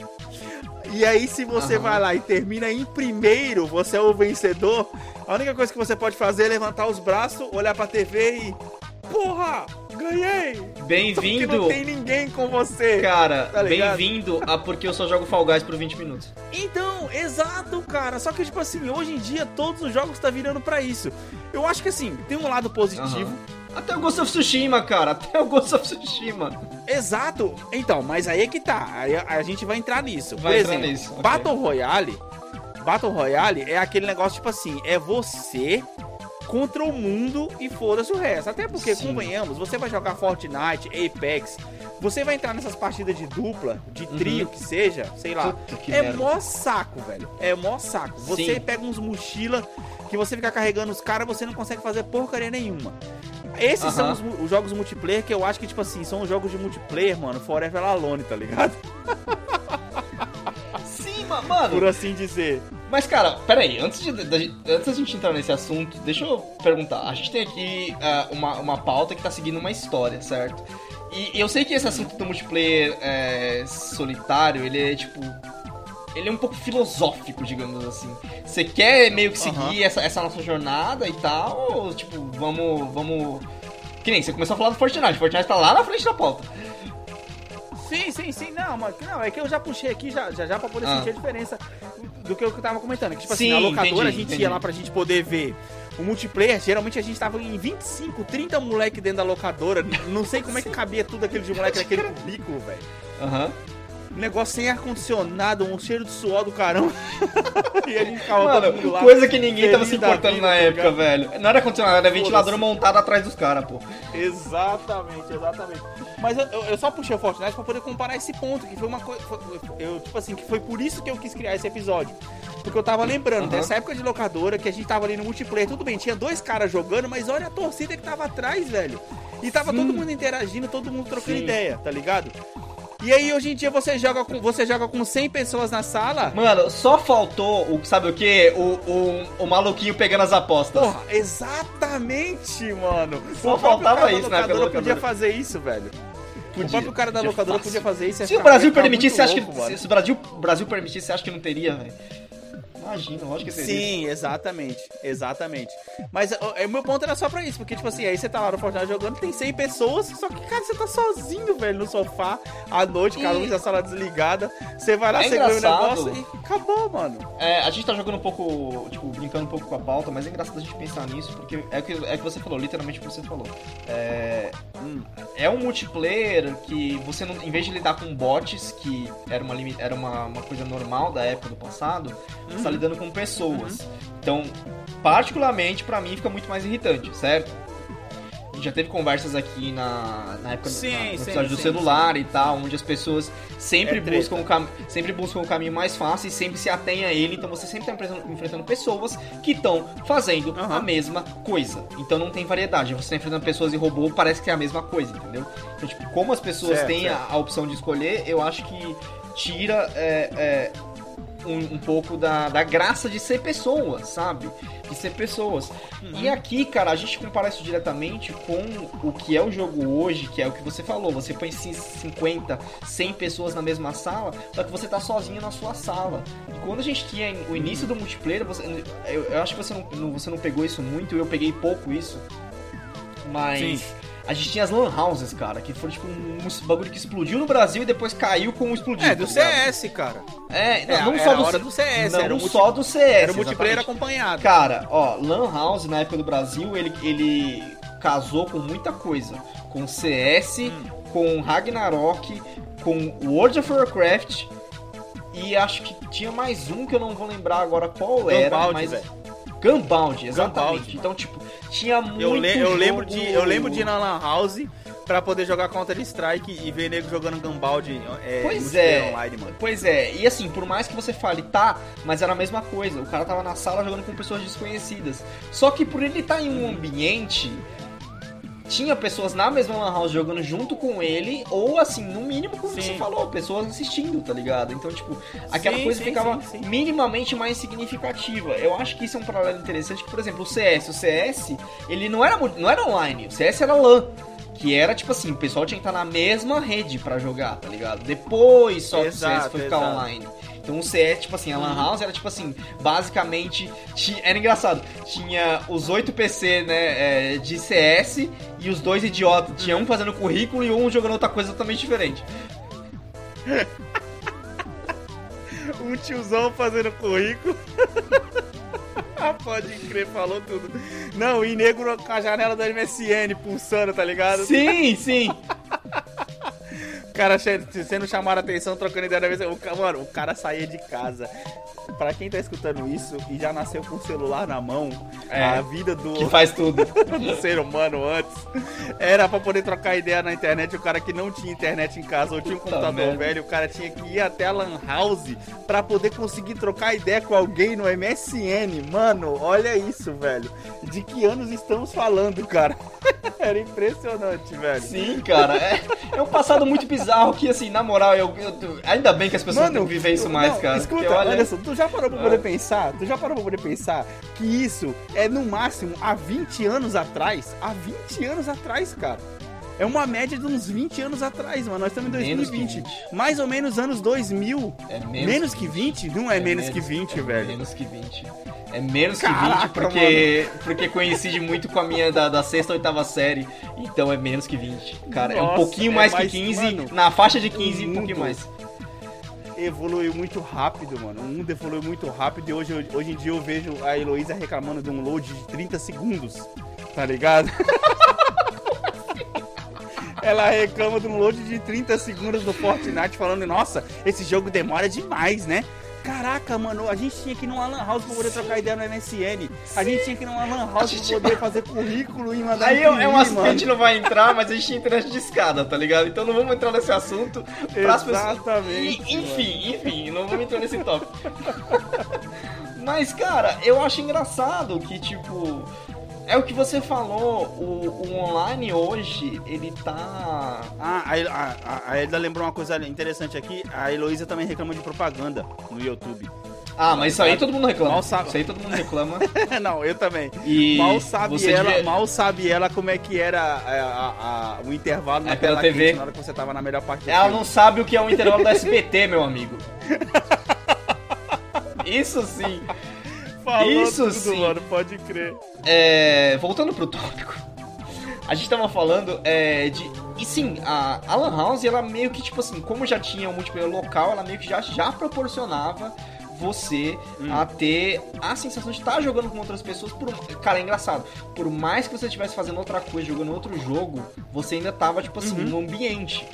E aí, se você Aham. vai lá e termina em primeiro, você é o vencedor. A única coisa que você pode fazer é levantar os braços, olhar pra TV e. Porra! Ganhei! Que não Bem-vindo, tem ninguém com você. cara. Tá? Bem-vindo a porque eu só jogo Fall Guys por 20 minutos. Então, exato, cara. Só que, tipo assim, hoje em dia todos os jogos tá virando pra isso. Eu acho que assim, tem um lado positivo. Até o Ghost of Tsushima, cara. Até o Ghost of Tsushima. Exato. Então, mas aí é que tá. Aí a, a gente vai entrar nisso. Vai Por entrar exemplo, nisso. Battle Royale. Battle Royale é aquele negócio tipo assim, é você contra o mundo e foda-se o resto. Até porque, Sim. convenhamos, você vai jogar Fortnite, Apex, você vai entrar nessas partidas de dupla, de trio que seja, sei lá. Uhum. É merda. mó saco, velho. É mó saco. Você Sim. pega uns mochila que você fica carregando os caras, você não consegue fazer porcaria nenhuma. Esses são Aham. os, mu- os jogos multiplayer que eu acho que, tipo assim, são os jogos de multiplayer, mano, Forever Alone, tá ligado? Sim, ma- mano. Por assim dizer. Mas, cara, peraí, antes, de, da gente- antes da gente entrar nesse assunto, deixa eu perguntar. A gente tem aqui ah, uma, uma pauta que tá seguindo uma história, certo? E, e eu sei que esse assunto do multiplayer é, solitário, ele é tipo. Ele é um pouco filosófico, digamos assim. Você quer meio que seguir Aham. essa, essa nossa jornada e tal, ou tipo, vamos. vamos. Que nem você começou a falar do Fortnite. Fortnite tá lá na frente da pauta. Sim, sim, sim. Não, mas não, é que eu já puxei aqui já já, já pra poder Ah. sentir a diferença do que eu tava comentando. Que, tipo Sim, assim, na locadora entendi, a gente entendi. ia lá pra gente poder ver o multiplayer. Geralmente a gente tava em 25, 30 moleque dentro da locadora. Não sei como é que cabia tudo aquele de moleque naquele cubículo, velho. Aham. Negócio sem ar-condicionado, um cheiro de suor do caramba. e a gente ficava Mano, lá. coisa que ninguém tava se importando vida, na tá época, ligado? velho. Não era condicionado, era ventilador montado atrás dos caras, pô. Exatamente, exatamente. Mas eu, eu- só puxei o Fortnite pra poder comparar esse ponto, que foi uma coisa. Eu, tipo assim, que foi por isso que eu quis criar esse episódio. Porque eu tava lembrando Aham. dessa época de locadora que a gente tava ali no multiplayer. Tudo bem, tinha dois caras jogando, mas olha a torcida que tava atrás, velho. E tava Sim. todo mundo interagindo, todo mundo trocando Sim. ideia, tá ligado? E aí hoje em dia você joga com, você joga com 100 pessoas na sala. Mano, só faltou o sabe o que? O, o, o maluquinho pegando as apostas. Porra, exatamente, mano. Só O faltava isso da locadora podia fazer isso, velho. O Podia. próprio cara da locadora fácil. podia fazer isso. Se o Brasil ficar permitisse, louco, que. mano. Se o Brasil, o Brasil permitisse, acha que não teria, velho? Imagina, lógico que teria. Sim, exatamente, exatamente. Mas o, o meu ponto era só pra isso, porque, tipo assim, aí você tá lá no Fortnite jogando, tem 100 pessoas, só que, cara, você tá sozinho, velho, no sofá, à noite, cada com a sala desligada, você vai lá, É você ganha o negócio e acabou, mano. É, a gente tá jogando um pouco, tipo, brincando um pouco com a pauta, mas é engraçado a gente pensar nisso, porque é o que, é o que você falou, literalmente o que você falou. É, Hum. é um multiplayer que você não, em vez de lidar com bots, que era uma, era uma, uma coisa normal da época do passado, você tá lidando com pessoas. Então, particularmente pra mim fica muito mais irritante, certo? A gente já teve conversas aqui na, na época do- Sim, na- no sim, episódio do sim, celular e tal, onde as pessoas sempre É buscam o cam- sempre buscam o caminho mais fácil e sempre se atém a ele, então você sempre tá enfrentando, pessoas que estão fazendo Aham. a mesma coisa. Então não tem variedade. Você tá enfrentando pessoas e robô, parece que é a mesma coisa, entendeu? Então, tipo, como as pessoas Certo, têm a, certo. a opção de escolher, eu acho que tira é, é, um, um pouco da, da graça de ser pessoas, sabe? De ser pessoas. E aqui, cara, a gente compara isso diretamente com o que é o jogo hoje, que é o que você falou. Você põe ci- 50, 100 pessoas na mesma sala, só que você tá sozinho na sua sala. E quando a gente tinha o início do multiplayer, você, eu, eu acho que você não, não- você não pegou isso muito, eu peguei pouco isso. Mas. Sim. A gente tinha as lan houses, cara, que foram tipo um, um bagulho que explodiu no Brasil e depois caiu com o explodido. É, do tá ligado? CS, cara. É, não, É, não era só do, hora do CS, não era o multi- só do CS. Era o multiplayer acompanhado. Cara, ó, Lan House na época do Brasil, ele, ele casou com muita coisa. Com CS, Hum. com Ragnarok, com World of Warcraft. E acho que tinha mais um que eu não vou lembrar agora qual era, Gunbound, mas. velho. Gunbound, exatamente. Gunbound. então, tipo, tinha muito. Eu, le- eu lembro de, eu lembro de ir na Lan House pra poder jogar Counter Strike e ver nego jogando Gunbound é, Pois é. online, mano. Pois é, e assim, por mais que você fale, tá, mas era a mesma coisa. O cara tava na sala jogando com pessoas desconhecidas. Só que por ele estar em um ambiente, tinha pessoas na mesma lan house jogando junto com ele, ou assim, no mínimo, como Sim. você falou, pessoas assistindo, tá ligado? Então, tipo, aquela Sim, coisa sim, ficava minimamente mais significativa. Eu acho que isso é um paralelo interessante, que, por exemplo, o CS, o CS, ele não era, não era online, o CS era LAN. Que era tipo assim, o pessoal tinha que estar na mesma rede pra jogar, tá ligado? Depois só que o CS Exato, foi ficar exato. online. Então o CS, tipo assim, a Lan House era tipo assim, basicamente. ti- Era engraçado. Tinha os 8 PC, né, é, de CS e os dois idiotas. Tinha um fazendo currículo e um jogando outra coisa totalmente diferente. Um tiozão fazendo currículo. Pode crer, falou tudo. Não, e negro com a janela da MSN pulsando, tá ligado? Sim, sim. cara sendo chamado a atenção, trocando ideia na vez. O, mano, o cara saía de casa. Pra quem tá escutando isso e já nasceu com o celular na mão, É. a vida do, Que faz tudo. do ser humano antes era pra poder trocar ideia na internet. O cara que não tinha internet em casa ou tinha um Puta computador merda. velho, o cara tinha que ir até a Lan House pra poder conseguir trocar ideia com alguém no MSN. Mano, olha isso, velho. De que anos estamos falando, cara? Era impressionante, velho. Sim, cara. É, é um passado muito bizarro que, assim, na moral, eu, eu- ainda bem que as pessoas têm que viver isso mais, não, cara. Escuta, olha, Anderson, tu já parou pra poder Ah. pensar? Tu já parou pra poder pensar que isso é no máximo há 20 anos atrás? Há 20 anos atrás, cara. É uma média de uns 20 anos atrás, mano. Nós estamos em Menos que 2020. 20. Mais ou menos anos 2000. é Menos, que 20? Não é, menos, que 20, é velho. Menos que 20. É menos que Caraca, 20 porque, porque coincide muito com a minha da, da sexta ou oitava série. Então é menos que 20. Cara, é um Nossa, pouquinho é mais, mais- que 15. mano, na faixa de 15 o um pouquinho mais. Evoluiu muito rápido, mano. O mundo evoluiu muito rápido e hoje, hoje em dia eu vejo a Heloísa reclamando de um load de 30 segundos. Tá ligado? Ela reclama de um load de 30 segundos do Fortnite falando, nossa, esse jogo demora demais, né? Caraca, mano, a gente tinha que ir numa lan house pra poder trocar ideia no MSN. A gente tinha que ir numa lan house gente- pra poder fazer currículo e mandar Aí é um imprimir, assunto que a mano. gente não vai entrar, mas a gente tinha internet de escada, tá ligado? Então não vamos entrar nesse assunto. Pras pessoas- Exatamente, E- enfim, enfim, não vamos entrar nesse tópico. Mas, cara, eu acho engraçado que, tipo. É o que você falou, o, o online hoje, ele tá. Ah, a, a, a- a Elida lembrou uma coisa interessante aqui. A Heloísa também reclama de propaganda no YouTube. Ah, mas isso aí todo mundo reclama. Mal sabe. Isso aí todo mundo reclama. Não, eu também. E mal sabe ela, devia- mal sabe ela como é que era a- a- a- o intervalo na É tela TV. quente na hora que você tava na melhor parte Ela não sabe o que é o intervalo do SBT, meu amigo. Isso sim. Falou Isso tudo, sim. mano, pode crer. É, voltando pro tópico, a gente tava falando é, de. E sim, a, a Lan House, ela meio que, tipo assim, como já tinha um multiplayer local, ela meio que já, já proporcionava você a ter a sensação de estar jogando com outras pessoas. Por, cara, é engraçado. Por mais que você estivesse fazendo outra coisa, jogando outro jogo, você ainda tava, tipo assim, no ambiente.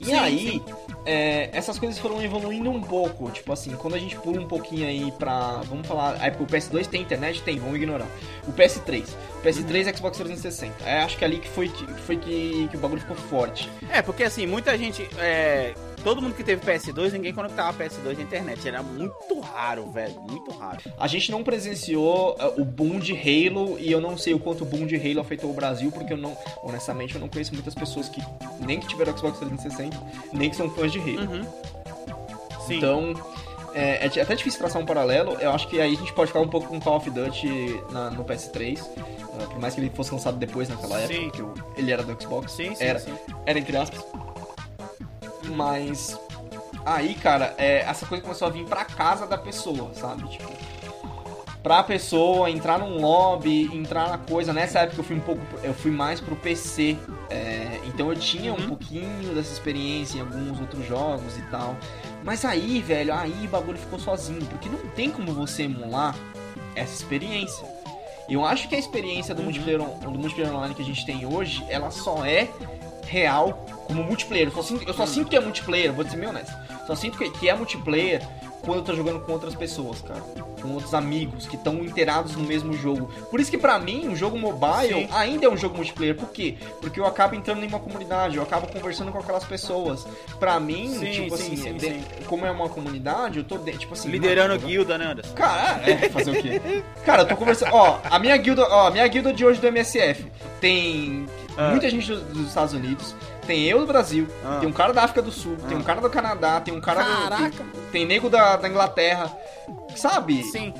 E Sim, aí, é, essas coisas foram evoluindo um pouco. Tipo assim, quando a gente pula um pouquinho aí pra. Vamos falar. Aí, porque o PS2 tem internet? Tem, vamos ignorar. O PS3. O PS3 e Xbox 360. É, acho que ali que foi, que, foi que, que o bagulho ficou forte. É, porque assim, muita gente. é, todo mundo que teve PS2, ninguém conectava PS2 na internet. Era muito raro, velho. Muito raro. A gente não presenciou é, o boom de Halo e eu não sei o quanto o boom de Halo afetou o Brasil, porque eu não, honestamente, eu não conheço muitas pessoas que nem que tiveram Xbox 360, nem que são fãs de Halo. Uhum. Sim. Então, é, é até difícil traçar um paralelo. Eu acho que aí a gente pode ficar um pouco com Call of Duty na- no PS3. uh, por mais que ele fosse lançado depois naquela época, Sim. porque o- ele era do Xbox. sim, sim, era, sim. era entre aspas. Mas aí, cara, é, essa coisa começou a vir pra casa da pessoa, sabe? Tipo, pra pessoa entrar num lobby, entrar na coisa. Nessa época eu fui um pouco. Eu fui mais pro PC. é, então eu tinha um Uhum. pouquinho dessa experiência em alguns outros jogos e tal. Mas aí, velho, aí o bagulho ficou sozinho. Porque não tem como você emular essa experiência. Eu acho que a experiência do, Uhum. multiplayer, do multiplayer online que a gente tem hoje, ela só é real como multiplayer. Eu só sinto, eu só sinto que é multiplayer, vou ser meio honesto. Só sinto que, que é multiplayer quando eu tô jogando com outras pessoas, cara. Com outros amigos que estão inteirados no mesmo jogo. Por isso que pra mim, o jogo mobile Sim. ainda é um jogo multiplayer. Por quê? Porque eu acabo entrando em uma comunidade, eu acabo conversando com aquelas pessoas. Pra mim, Sim, tipo sim, assim, sim, de- como é uma comunidade, eu tô dentro, tipo assim... Liderando mano, guilda, né, Anderson? Cara, é, fazer o quê? Cara, eu tô conversando. Ó, a minha guilda, ó, a minha guilda de hoje do MSF tem Ah. muita gente do- dos Estados Unidos, tem eu do Brasil, Ah. tem um cara da África do Sul, tem Ah. um cara do Canadá, tem um cara do. Caraca. Tem, tem nego da, da Inglaterra. Sabe? Sim.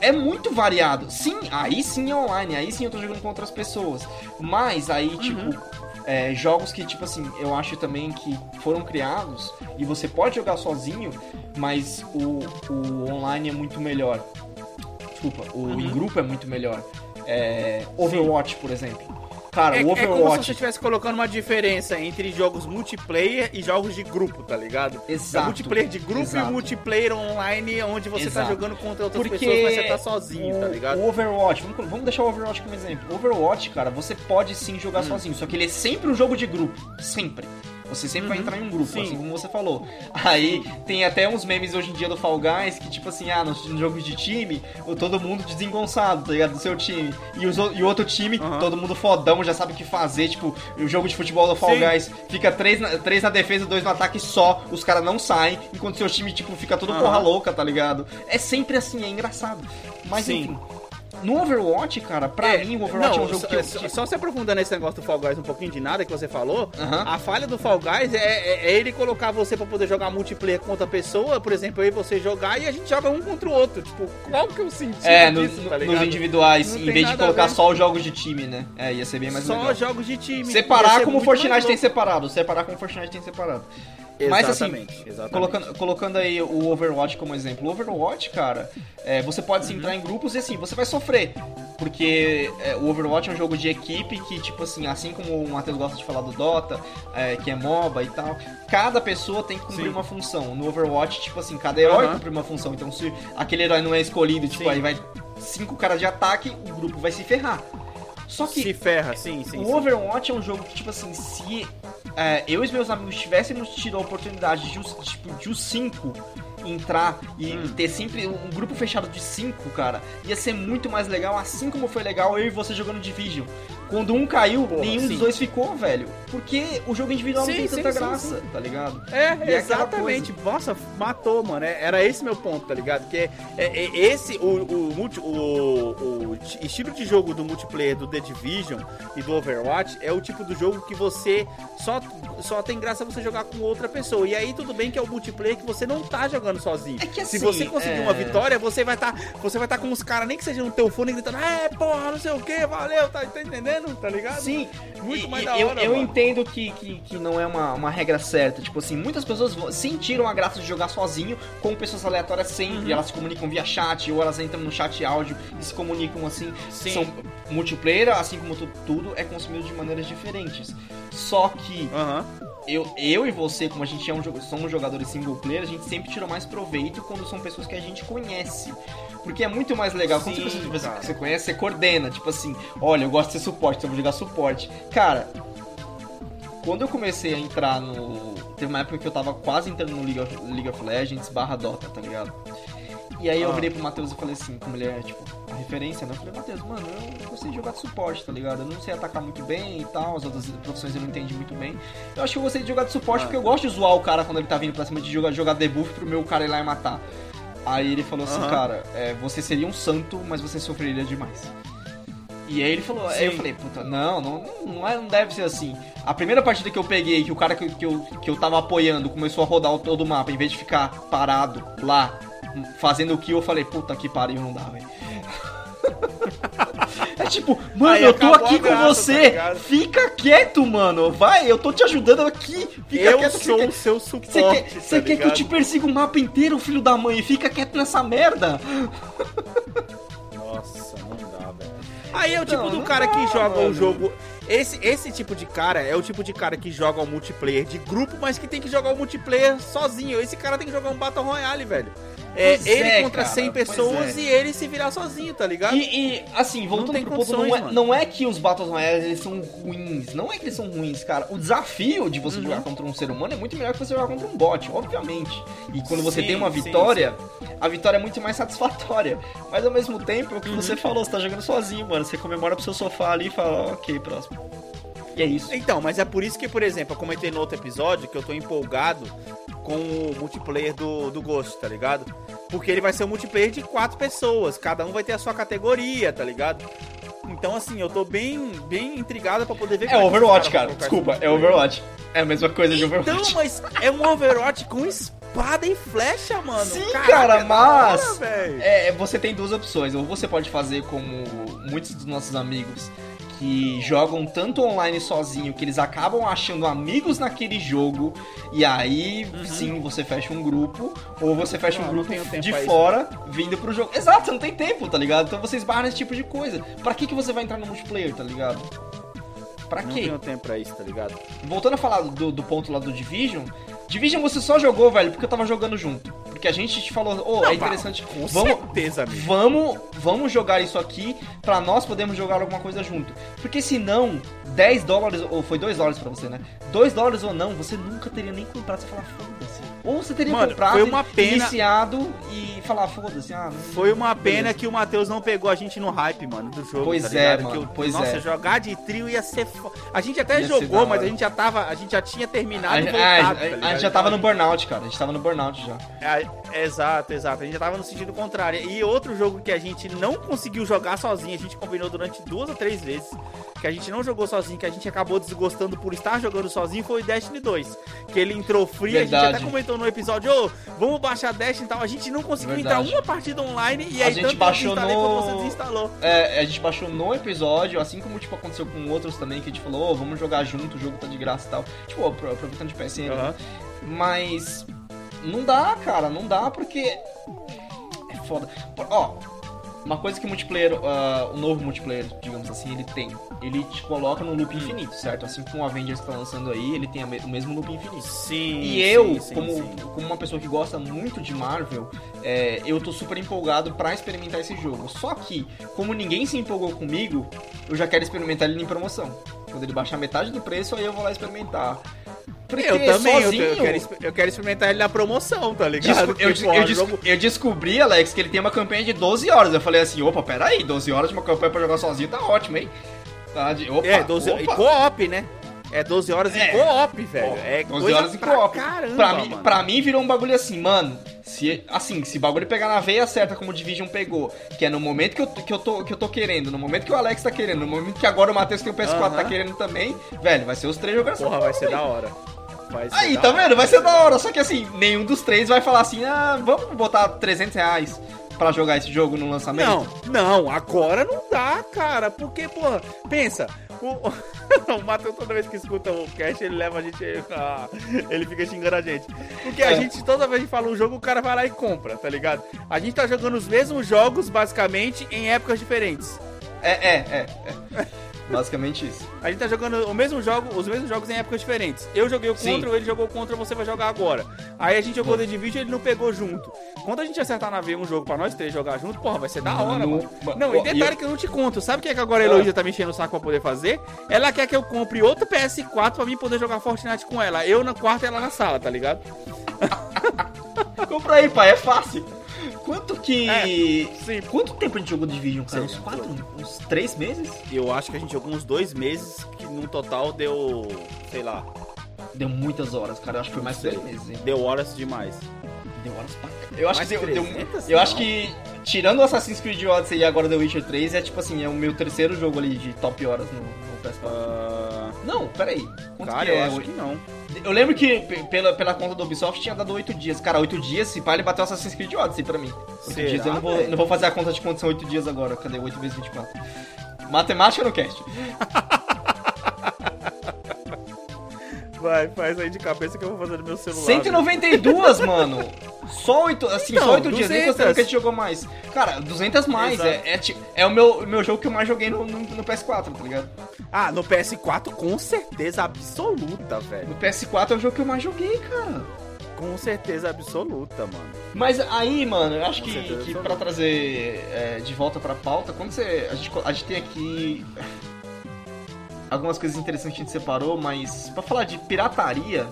É muito variado. Sim, aí sim é online, aí sim eu tô jogando com outras pessoas. Mas aí, Uhum. tipo, é, jogos que, tipo assim, eu acho também que foram criados e você pode jogar sozinho, mas o, o online é muito melhor. Desculpa, o Uhum. em grupo é muito melhor. É, Overwatch, por exemplo. Cara, É, o é como se Overwatch. você estivesse colocando uma diferença entre jogos multiplayer e jogos de grupo, tá ligado? Exato. É multiplayer de grupo Exato. e multiplayer online, onde você Exato. tá jogando contra outras Porque pessoas, mas você tá sozinho, o, tá ligado? O Overwatch, vamos, vamos deixar o Overwatch como exemplo. O Overwatch, cara, você pode sim jogar Hum. sozinho, só que ele é sempre um jogo de grupo. Sempre. Você sempre vai entrar em um grupo, Sim. assim como você falou. Aí tem até uns memes hoje em dia do Fall Guys que, tipo assim, ah, nos no jogos de time, o- todo mundo desengonçado, tá ligado? Do seu time. E, os o- e o outro time, Aham. todo mundo fodão, já sabe o que fazer. Tipo, o jogo de futebol do Fall Sim. Guys fica três na, três na defesa, dois no ataque só. Os caras não saem, enquanto seu time, tipo, fica todo Aham. porra louca, tá ligado? É sempre assim, é engraçado. Mas Sim. enfim. No Overwatch, cara, pra mim o Overwatch é um jogo que eu. só, só se aprofundando nesse negócio do Fall Guys um pouquinho de nada que você falou, Aham. a falha do Fall Guys é, é- é ele colocar você pra poder jogar multiplayer com outra pessoa, por exemplo, eu e você jogar e a gente joga um contra o outro. Tipo, qual que é o sentido É, no- disso, tá nos individuais, Não em tem vez de a colocar só os jogos de time, né? É, ia ser bem mais Só legal. jogos de time. Separar como o Fortnite tem separado. Separar como o Fortnite tem separado. Mas assim, Exatamente. Colocando, colocando aí o Overwatch como exemplo. O Overwatch, cara, é, você pode se Uhum. entrar em grupos e assim, você vai sofrer. Porque é, o Overwatch é um jogo de equipe que, tipo assim, assim como o Matheus gosta de falar do Dota, é, que é MOBA e tal, cada pessoa tem que cumprir Sim. uma função. No Overwatch, tipo assim, cada herói Aham. cumpre uma função. Então, se aquele herói não é escolhido, tipo, Sim. aí vai cinco caras de ataque, o grupo vai se ferrar. Só que Se ferra, sim, sim. o sim. Overwatch é um jogo que, tipo assim, se é, eu e meus amigos tivéssemos tido a oportunidade de, os- tipo, de os cinco entrar e Hum. ter sempre um grupo fechado de cinco, cara, ia ser muito mais legal, assim como foi legal eu e você jogando Division. Quando um caiu, Porra, nenhum sim. dos dois ficou, velho. Porque o jogo individual Sim, não tem sim, tanta sim, graça, tá ligado? É, E aquela exatamente. Nossa, matou, mano. É- Era esse meu ponto, tá ligado? Que é, é- é esse, o, o, o- o ti- estilo de jogo do multiplayer do The Division e do Overwatch é o tipo do jogo que você só, só tem graça você jogar com outra pessoa. E aí tudo bem que é o multiplayer que você não tá jogando sozinho. É que Se assim, você conseguir é- uma vitória, você vai estar você vai tá com os caras, nem que seja no teu fone, gritando, é, porra, não sei o que, valeu, tá, tá entendendo? Tá ligado? Sim, Muito e- mais e da eu, hora, eu mano. entendo que, que, que não é uma, uma regra certa. Tipo assim, muitas pessoas sentiram a graça de jogar sozinho com pessoas aleatórias sempre. Uhum. Elas se comunicam via chat, ou elas entram no chat áudio e se comunicam assim. Sim. São multiplayer, assim como tu- tudo, é consumido de maneiras diferentes. Só que Aham. Eu, eu e você, como a gente é um, jogo- somos jogadores single player, a gente sempre tira mais proveito quando são pessoas que a gente conhece. Porque é muito mais legal. Quando Sim, pessoas que você, você conhece, você coordena. Tipo assim, olha, eu gosto de ser suporte, então eu vou jogar suporte. Cara, quando eu comecei a entrar no. Teve uma época que eu tava quase entrando no League of, League of Legends barra Dota, tá ligado? E aí eu Ah. virei pro Matheus e falei assim, como ele é, tipo, a referência, né? Eu falei, Matheus, mano, eu gostei de jogar de suporte, tá ligado? Eu não sei atacar muito bem e tal, as outras profissões eu não entendi muito bem. Eu acho que eu gostei de jogar de suporte Ah. porque eu gosto de zoar o cara quando ele tá vindo pra cima de jogar, jogar debuff pro meu cara ir lá e matar. Aí ele falou assim, Aham. cara, é, você seria um santo, mas você sofreria demais. E aí ele falou, aí eu falei, puta, não, não, não, é- não deve ser assim. A primeira partida que eu peguei, que o cara que, que, eu, que eu tava apoiando começou a rodar o- todo o mapa, em vez de ficar parado lá, fazendo o kill, eu falei, puta que pariu, não dá, velho. É tipo, mano, Aí eu tô aqui com graça, tá você, ligado? fica quieto, mano, vai, eu tô te ajudando aqui, fica Eu quieto. que sou o seu suporte, você quer, tá você quer que eu te persiga o mapa inteiro, filho da mãe, fica quieto nessa merda. Nossa, não dá, velho. Aí é o tipo Não, do não cara dá, que joga mano. o jogo. Esse, esse tipo de cara é o tipo de cara que joga o multiplayer de grupo, mas que tem que jogar o multiplayer sozinho. Esse cara tem que jogar um Battle Royale, velho. É, ele é, contra cara, 100 pois pessoas é. e ele se virar sozinho, tá ligado? E, e, assim, voltando pro ponto, não é, não é que os Battles Royale eles são ruins. Não é que eles são ruins, cara. O desafio de Uhum. você jogar contra um ser humano é muito melhor que você jogar contra um bot, obviamente. E quando você Sim, tem uma sim, vitória, a vitória é muito mais satisfatória. Mas ao mesmo tempo, é o que Uhum. você falou, você tá jogando sozinho, mano. Você comemora pro seu sofá ali e fala, ok, próximo. E é isso. Então, mas é por isso que, por exemplo, eu comentei no outro episódio que eu tô empolgado com o multiplayer do, do Ghost, tá ligado? Porque ele vai ser um multiplayer de quatro pessoas, cada um vai ter a sua categoria, tá ligado? Então, assim, eu tô bem, bem intrigado pra poder ver É os Overwatch, cara. Desculpa, é. Overwatch. É a mesma coisa de Então, Overwatch. mas é um Overwatch com espada e flecha, mano. Sim, Caraca, cara, é mas- velho. É, você tem duas opções. Ou você pode fazer como muitos dos nossos amigos que jogam tanto online sozinho que eles acabam achando amigos naquele jogo e aí sim você fecha um grupo ou você fecha Uhum. Não, um não grupo de pra isso. fora vindo pro jogo. Exato, você não tem tempo, tá ligado? Então você esbarra nesse tipo de coisa. Pra que que você vai entrar no multiplayer, tá ligado? Pra Não quê? tenho tempo pra isso, tá ligado? Voltando a falar do, do ponto lá do Division, Division você só jogou, velho, porque eu tava jogando junto. Porque a gente te falou, ô, Não, é interessante. Com vamos, certeza, amigo. vamos, vamos jogar isso aqui pra nós podermos jogar alguma coisa junto. Porque senão, 10 dólares, ou foi 2 dólares pra você, né? 2 dólares ou não, você nunca teria nem comprado. Você fala, foda-se. Ou você teria Mano, comprado, foi uma pena- iniciado e falar, foda-se. Ah, Foi uma pena beleza. que o Matheus não pegou a gente no hype, mano, do jogo. Pois tá é, mano, eu- pois nossa, é. jogar de trio ia ser. Fo... A gente até Ia jogou, mas a gente já tava. A gente já tinha terminado A, e a- voltado. a- tá a gente já tava no burnout, cara. A gente tava no burnout já. Exato, exato. A gente já tava no sentido contrário. E outro jogo que a gente não conseguiu jogar sozinho, a gente combinou durante duas ou três vezes, que a gente não jogou sozinho, que a gente acabou desgostando por estar jogando sozinho, foi o Destiny 2. Que ele entrou frio, a gente até comentou no episódio, ô, vamos baixar Destiny e tal. A gente não conseguiu Verdade. entrar uma partida online e A aí gente tanto baixou no- quanto você desinstalou. É, a gente baixou no episódio, assim como tipo, aconteceu com outros também, que a gente falou, ô, vamos jogar junto, o jogo tá de graça e tal. Tipo, apro- aproveitando de PSN. Aham. Mas não dá, cara, não dá porque é foda. Ó, uma coisa que o multiplayer, ah, o novo multiplayer, digamos assim, ele tem. Ele te coloca no loop infinito, certo? Assim como o Avengers tá lançando aí, ele tem me- o mesmo loop infinito. Sim. E eu, sim, sim, como, sim. como uma pessoa que gosta muito de Marvel, é, eu tô super empolgado pra experimentar esse jogo. Só que, como ninguém se empolgou comigo, eu já quero experimentar ele em promoção. Quando ele baixar metade do preço, aí eu vou lá experimentar. Porque Eu também, eu, sozinho, eu quero, exper- eu quero experimentar ele na promoção, tá ligado? Desco- eu, Porque, eu porra, des- jogo- eu descobri, Alex, que ele tem uma campanha de 12 horas. Eu falei assim, opa, peraí, 12 horas de uma campanha pra jogar sozinho tá ótimo, hein? Tá de, opa, É, 12 e opa. co-op, né? É 12 horas É. em co-op, velho. É 12 coisa horas em co-op. Caramba, Pra mim, pra mim virou um bagulho assim, mano. Se, assim, se o bagulho pegar na veia certa como o Division pegou, que é no momento que eu, que, eu tô, que eu tô querendo, no momento que o Alex tá querendo, no momento que agora o Matheus tem o PS4 tá Aham. querendo também, velho, vai ser os três jogando essa Porra, vai ser da hora. Aí, tá vendo? Vai ser da hora. Só que assim, nenhum dos três vai falar assim, ah, vamos botar 300 reais pra jogar esse jogo no lançamento. Não, não, agora não dá, cara. Porque, porra, pensa. O, o Matheus, toda vez que escuta o cast, ele leva a gente. ah, ele fica xingando a gente. Porque a É. gente, toda vez que fala um jogo, o cara vai lá e compra, tá ligado? A gente tá jogando os mesmos jogos, basicamente, em épocas diferentes. É, é, é, é. Basicamente isso. A gente tá jogando o mesmo jogo, os mesmos jogos em épocas diferentes. Eu joguei o contra, ele jogou contra, você vai jogar agora. Aí a gente jogou The Division e ele não pegou junto. Quando a gente acertar na veia um jogo pra nós três jogar junto, porra, vai ser da hora, Mano, mano. ma- Não, e e detalhe eu- que eu não te conto. Sabe o que é que agora a Heloísa tá me enchendo o saco pra poder fazer? Ela quer que eu compre outro PS4 pra mim poder jogar Fortnite com ela. Eu no quarto e ela na sala, tá ligado? Compra aí, pai, é fácil. Quanto que. É, sim. Quanto tempo a gente jogou Division, cara? Uns quatro? Uns três meses? Eu acho que a gente jogou uns dois meses, que no total deu, sei lá, Deu muitas horas, cara. Eu acho que foi mais três meses, hein? deu horas demais. Deu horas pra cá. Eu acho Mais que deu. deu- 300? eu acho Não. que, tirando o Assassin's Creed Odyssey e agora The Witcher 3, é tipo assim, é o meu terceiro jogo ali de top horas no, no PS4. Ah, Não, peraí. Quanto cara, que eu é? acho que não. Eu lembro que pe- pela, pela conta do Ubisoft tinha dado 8 dias. Cara, 8 dias, se pá, ele bateu Assassin's Creed Odyssey pra mim. 8 Será, dias, eu não vou, não vou fazer a conta de quanto são 8 dias agora. Cadê 8 vezes 24? Matemática no cast. Vai, faz aí de cabeça que eu vou fazer no meu celular. 192, mano. Só 8, assim, Então, só 8 dias, nem 200. considerando que a gente jogou mais. Cara, 200 mais. É, é, é o meu, meu jogo que eu mais joguei no, no, no PS4, tá ligado? Ah, no PS4 com certeza absoluta, velho. No PS4 é o jogo que eu mais joguei, cara. Com certeza absoluta, mano. Mas aí, mano, eu acho Com que, que pra trazer é, de volta pra pauta, quando você. A gente, a gente tem aqui. Algumas coisas interessantes a gente separou, mas pra falar de pirataria.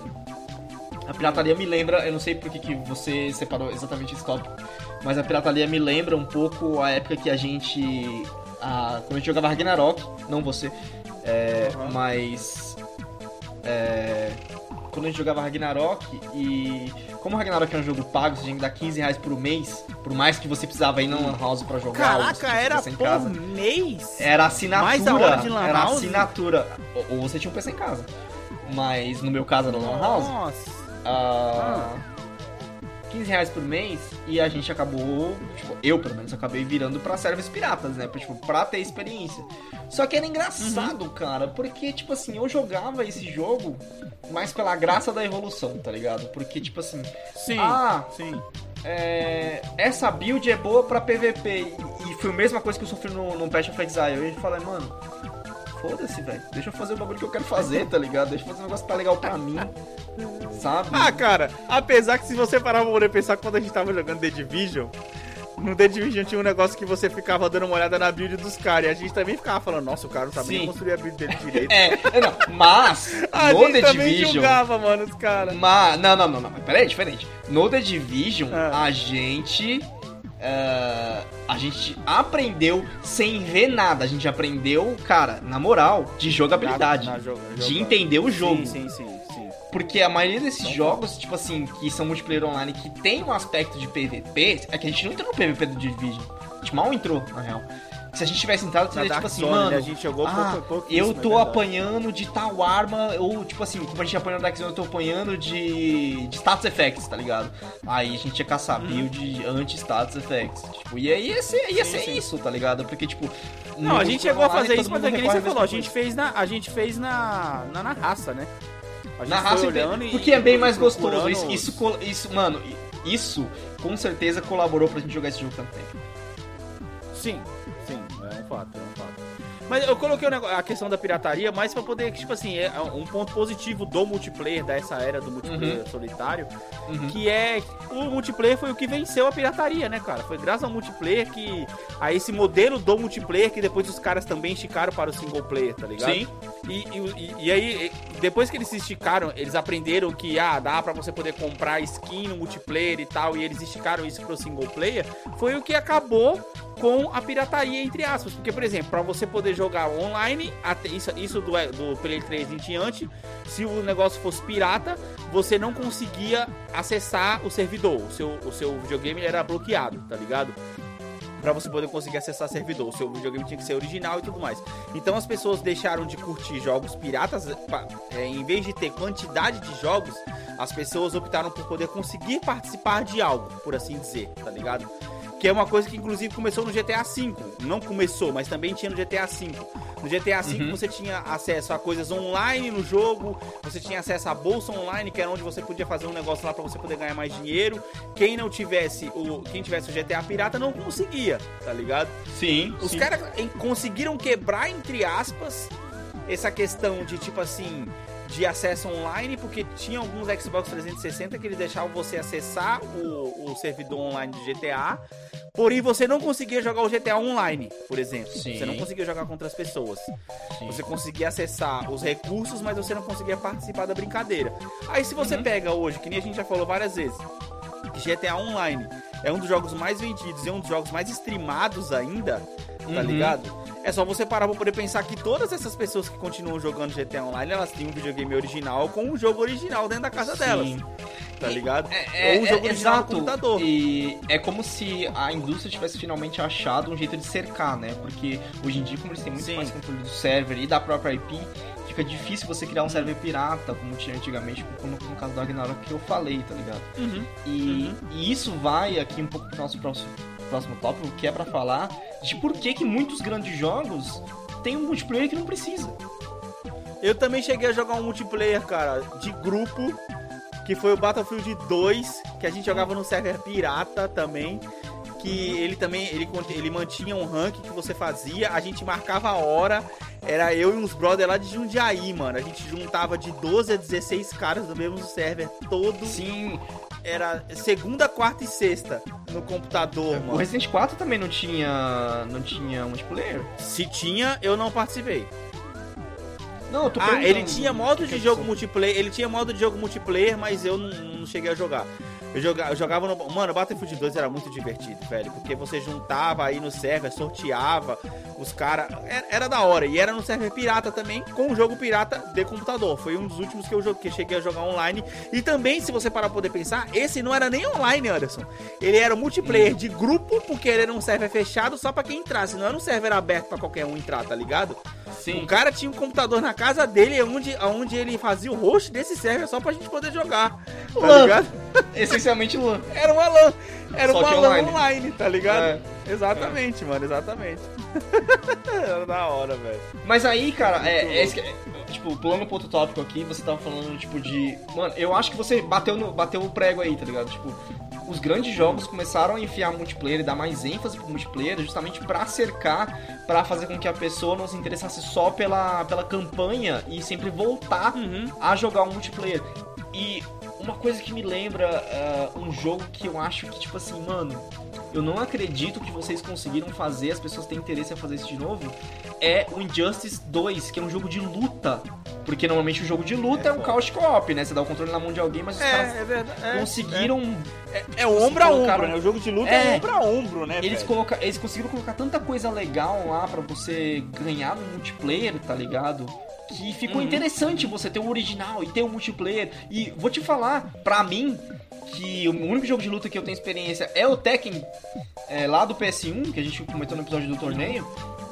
A pirataria me lembra, eu não sei por que, que você separou exatamente esse tópico, mas a pirataria me lembra um pouco a época que a gente. A, quando a gente jogava Ragnarok, não você, é, Uhum. mas. É, quando a gente jogava Ragnarok e. Como o Ragnarok é um jogo pago, você tinha que dar 15 reais por mês, por mais que você precisava ir na Lan House pra jogar. Caraca, era por casa. mês? Era assinatura. Mais a hora de Lan era assinatura. Ou, ou você tinha um PC em casa. Mas no meu caso era Lan House. Nossa. ah, 15 reais por mês e a gente acabou, tipo, eu pelo menos acabei virando pra servers piratas, né? Pra, tipo, pra ter experiência. Só que era engraçado, cara, porque, tipo assim, eu jogava esse jogo mais pela graça da evolução, tá ligado? Porque, tipo assim, Sim, Ah. sim. é, essa build é boa pra PVP. E, e foi a mesma coisa que eu sofri no, no Path of Exile. Eu falei, mano, foda-se, velho. Deixa eu fazer o bagulho que eu quero fazer, tá ligado? Deixa eu fazer um negócio que tá legal pra mim. Sabe? Ah, cara, apesar que se você parar pra poder pensar quando a gente tava jogando The Division, no The Division tinha um negócio que você ficava dando uma olhada na build dos caras. E a gente também ficava falando, nossa, o cara não sabe nem Sim. construir a build dele direito. É, é, não, mas a no gente The também Division. julgava, mano, os caras. Mas, não, não, não, não, peraí, diferente. No The Division, Ah. a gente. Ah, a gente aprendeu sem ver nada. A gente aprendeu, cara, na moral, de jogabilidade. Joga- de entender o jogo. Sim, sim, sim, sim. Porque a maioria desses jogos, tipo assim, que são multiplayer online, que tem um aspecto de PVP, é que a gente não entrou no PVP do Division. A gente mal entrou, na real. Se a gente tivesse entrado, seria tipo assim, Zone, mano. né, a gente jogou ah, pouco, pouco eu isso, tô é apanhando de tal arma, ou tipo assim, como a gente apanhou no Dark Zone, eu tô apanhando de, de status effects, tá ligado? Aí a gente ia caçar build anti-status effects. Tipo, e aí ia ser, ia ser sim. isso, tá ligado? Porque, tipo. Não, a gente chegou a fazer isso, mas é que nem você falou, a gente fez na, a gente fez na, na, na raça, né? A gente Na raça, e- porque é bem mais gostoso. Isso, isso, isso, mano, isso com certeza colaborou pra gente jogar esse jogo tanto tempo. Sim, é um fato, é um fato. Mas eu coloquei a questão da pirataria mais pra poder, tipo assim, é um ponto positivo do multiplayer, dessa era do multiplayer solitário, Uhum. que é o multiplayer foi o que venceu a pirataria, né, cara? Foi graças ao multiplayer que a esse modelo do multiplayer que depois os caras também esticaram para o single player, tá ligado? Sim. E, e, e aí, depois que eles se esticaram, eles aprenderam que ah, dá pra você poder comprar skin no multiplayer e tal, e eles esticaram isso pro single player, foi o que acabou com a pirataria, entre aspas. Porque, por exemplo, pra você poder jogar online, até isso, isso do, do Play 3 em diante, se o negócio fosse pirata, você não conseguia acessar o servidor. O seu, o seu videogame era bloqueado, tá ligado? Pra você poder conseguir acessar servidor. O seu videogame tinha que ser original e tudo mais. Então as pessoas deixaram de curtir jogos piratas. pa- é, em vez de ter quantidade de jogos, as pessoas optaram por poder conseguir participar de algo, por assim dizer, tá ligado? Que é uma coisa que inclusive começou no GTA V. Não começou, mas também tinha no GTA V. No GTA V Uhum. você tinha acesso a coisas online no jogo, você tinha acesso à bolsa online, que era onde você podia fazer um negócio lá pra você poder ganhar mais dinheiro. Quem não tivesse o, quem tivesse o GTA pirata não conseguia, tá ligado? Sim. Os caras conseguiram quebrar, entre aspas, essa questão de tipo assim. De acesso online, porque tinha alguns Xbox 360 que eles deixavam você acessar o, o servidor online de GTA, porém você não conseguia jogar o GTA online, por exemplo. Sim. Você não conseguia jogar com outras pessoas. Sim. Você conseguia acessar os recursos, mas você não conseguia participar da brincadeira. Aí se você Uhum. pega hoje, que nem a gente já falou várias vezes, GTA Online é um dos jogos mais vendidos e é um dos jogos mais streamados ainda, tá Uhum. ligado? É só você parar pra poder pensar que todas essas pessoas que continuam jogando GTA Online, elas têm um videogame original com um jogo original dentro da casa delas, Sim. tá ligado? É, Ou um é, jogo é, original no exato. computador. E é como se a indústria tivesse finalmente achado um jeito de cercar, né? Porque hoje em dia, como eles têm muito Sim. mais controle do server e da própria IP, fica difícil você criar um server pirata, como tinha antigamente, como no caso do Ragnarok que eu falei, tá ligado? Uhum. E, e isso vai aqui um pouco pro nosso próximo, próximo tópico, que é pra falar de por que, que muitos grandes jogos têm um multiplayer que não precisa. Eu também cheguei a jogar um multiplayer, cara, de grupo, que foi o Battlefield 2, que a gente jogava no server pirata também. Que ele também ele, ele mantinha um rank que você fazia, a gente marcava a hora. Era eu e uns brother lá de Jundiaí, mano. A gente juntava de 12 a 16 caras do mesmo server todo. Sim, Era segunda, quarta e sexta no computador, o mano. Resident 4 também não tinha, não tinha multiplayer. Se tinha, eu não participei. Não, eu tô Ah, ele tinha o modo de que jogo é multiplayer. Ele tinha modo de jogo multiplayer, mas eu não, não cheguei a jogar. Eu jogava, eu jogava no. Mano, Battlefield 2 era muito divertido, velho. Porque você juntava aí no server, sorteava os caras. Era, era da hora. E era no server pirata também, com o jogo pirata de computador. Foi um dos últimos que eu, jo- que cheguei a jogar online. E também, se você parar pra poder pensar, esse não era nem online, Anderson. Ele era multiplayer de grupo, porque ele era um server fechado só pra quem entrasse. Não era um server aberto pra qualquer um entrar, tá ligado? Sim. O cara tinha um computador na casa dele, onde, onde ele fazia o host desse server só pra gente poder jogar. Tá LAN. ligado? Essencialmente LAN. Era uma LAN. Era Só uma que LAN online. online, tá ligado? É. Exatamente, mano, exatamente. era da hora, velho. Mas aí, cara, é, é, é, tipo, pulando pro outro tópico aqui, você tava falando, tipo, de. Mano, eu acho que você bateu, no, bateu o prego aí, tá ligado? Tipo, os grandes jogos começaram a enfiar multiplayer e dar mais ênfase pro multiplayer justamente pra cercar, pra fazer com que a pessoa não se interessasse só pela, pela campanha e sempre voltar Uhum. a jogar um multiplayer. E uma coisa que me lembra ah, um jogo que eu acho que, tipo assim, mano, eu não acredito que vocês conseguiram fazer, as pessoas têm interesse em fazer isso de novo, é o Injustice 2, que é um jogo de luta. Porque normalmente o jogo de luta é, é um couch co-op, né? Você dá o controle na mão de alguém, mas os é, caras é verdade, é, conseguiram. É, é ombro a ombro, né? O jogo de luta é, é ombro a ombro, né? Eles, coloca, eles conseguiram colocar tanta coisa legal lá para você ganhar no multiplayer, tá ligado? que ficou uhum. interessante você ter o original e ter o multiplayer. E vou te falar, pra mim, que o único jogo de luta que eu tenho experiência é o Tekken é, lá do PS1, que a gente comentou no episódio do torneio.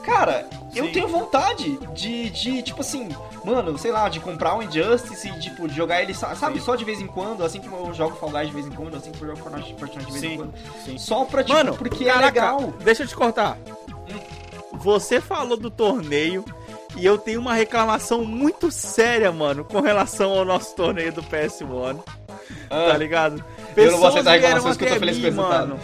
Cara, Sim. eu tenho vontade de, de, tipo assim, mano, sei lá, de comprar o um Injustice e, tipo, de jogar ele, sabe, Sim. só de vez em quando, assim como eu jogo Fall Guys de vez em quando, assim como eu jogo Fortnite de vez Sim. em quando. Sim. Só pra, tipo, mano, porque caraca, é legal. Deixa eu te cortar. Hum. Você falou do torneio e eu tenho uma reclamação muito séria, mano, com relação ao nosso torneio do PS1. Ah, tá ligado? Pessoas eu não vou aceitar reclamações que eu tô feliz com mano.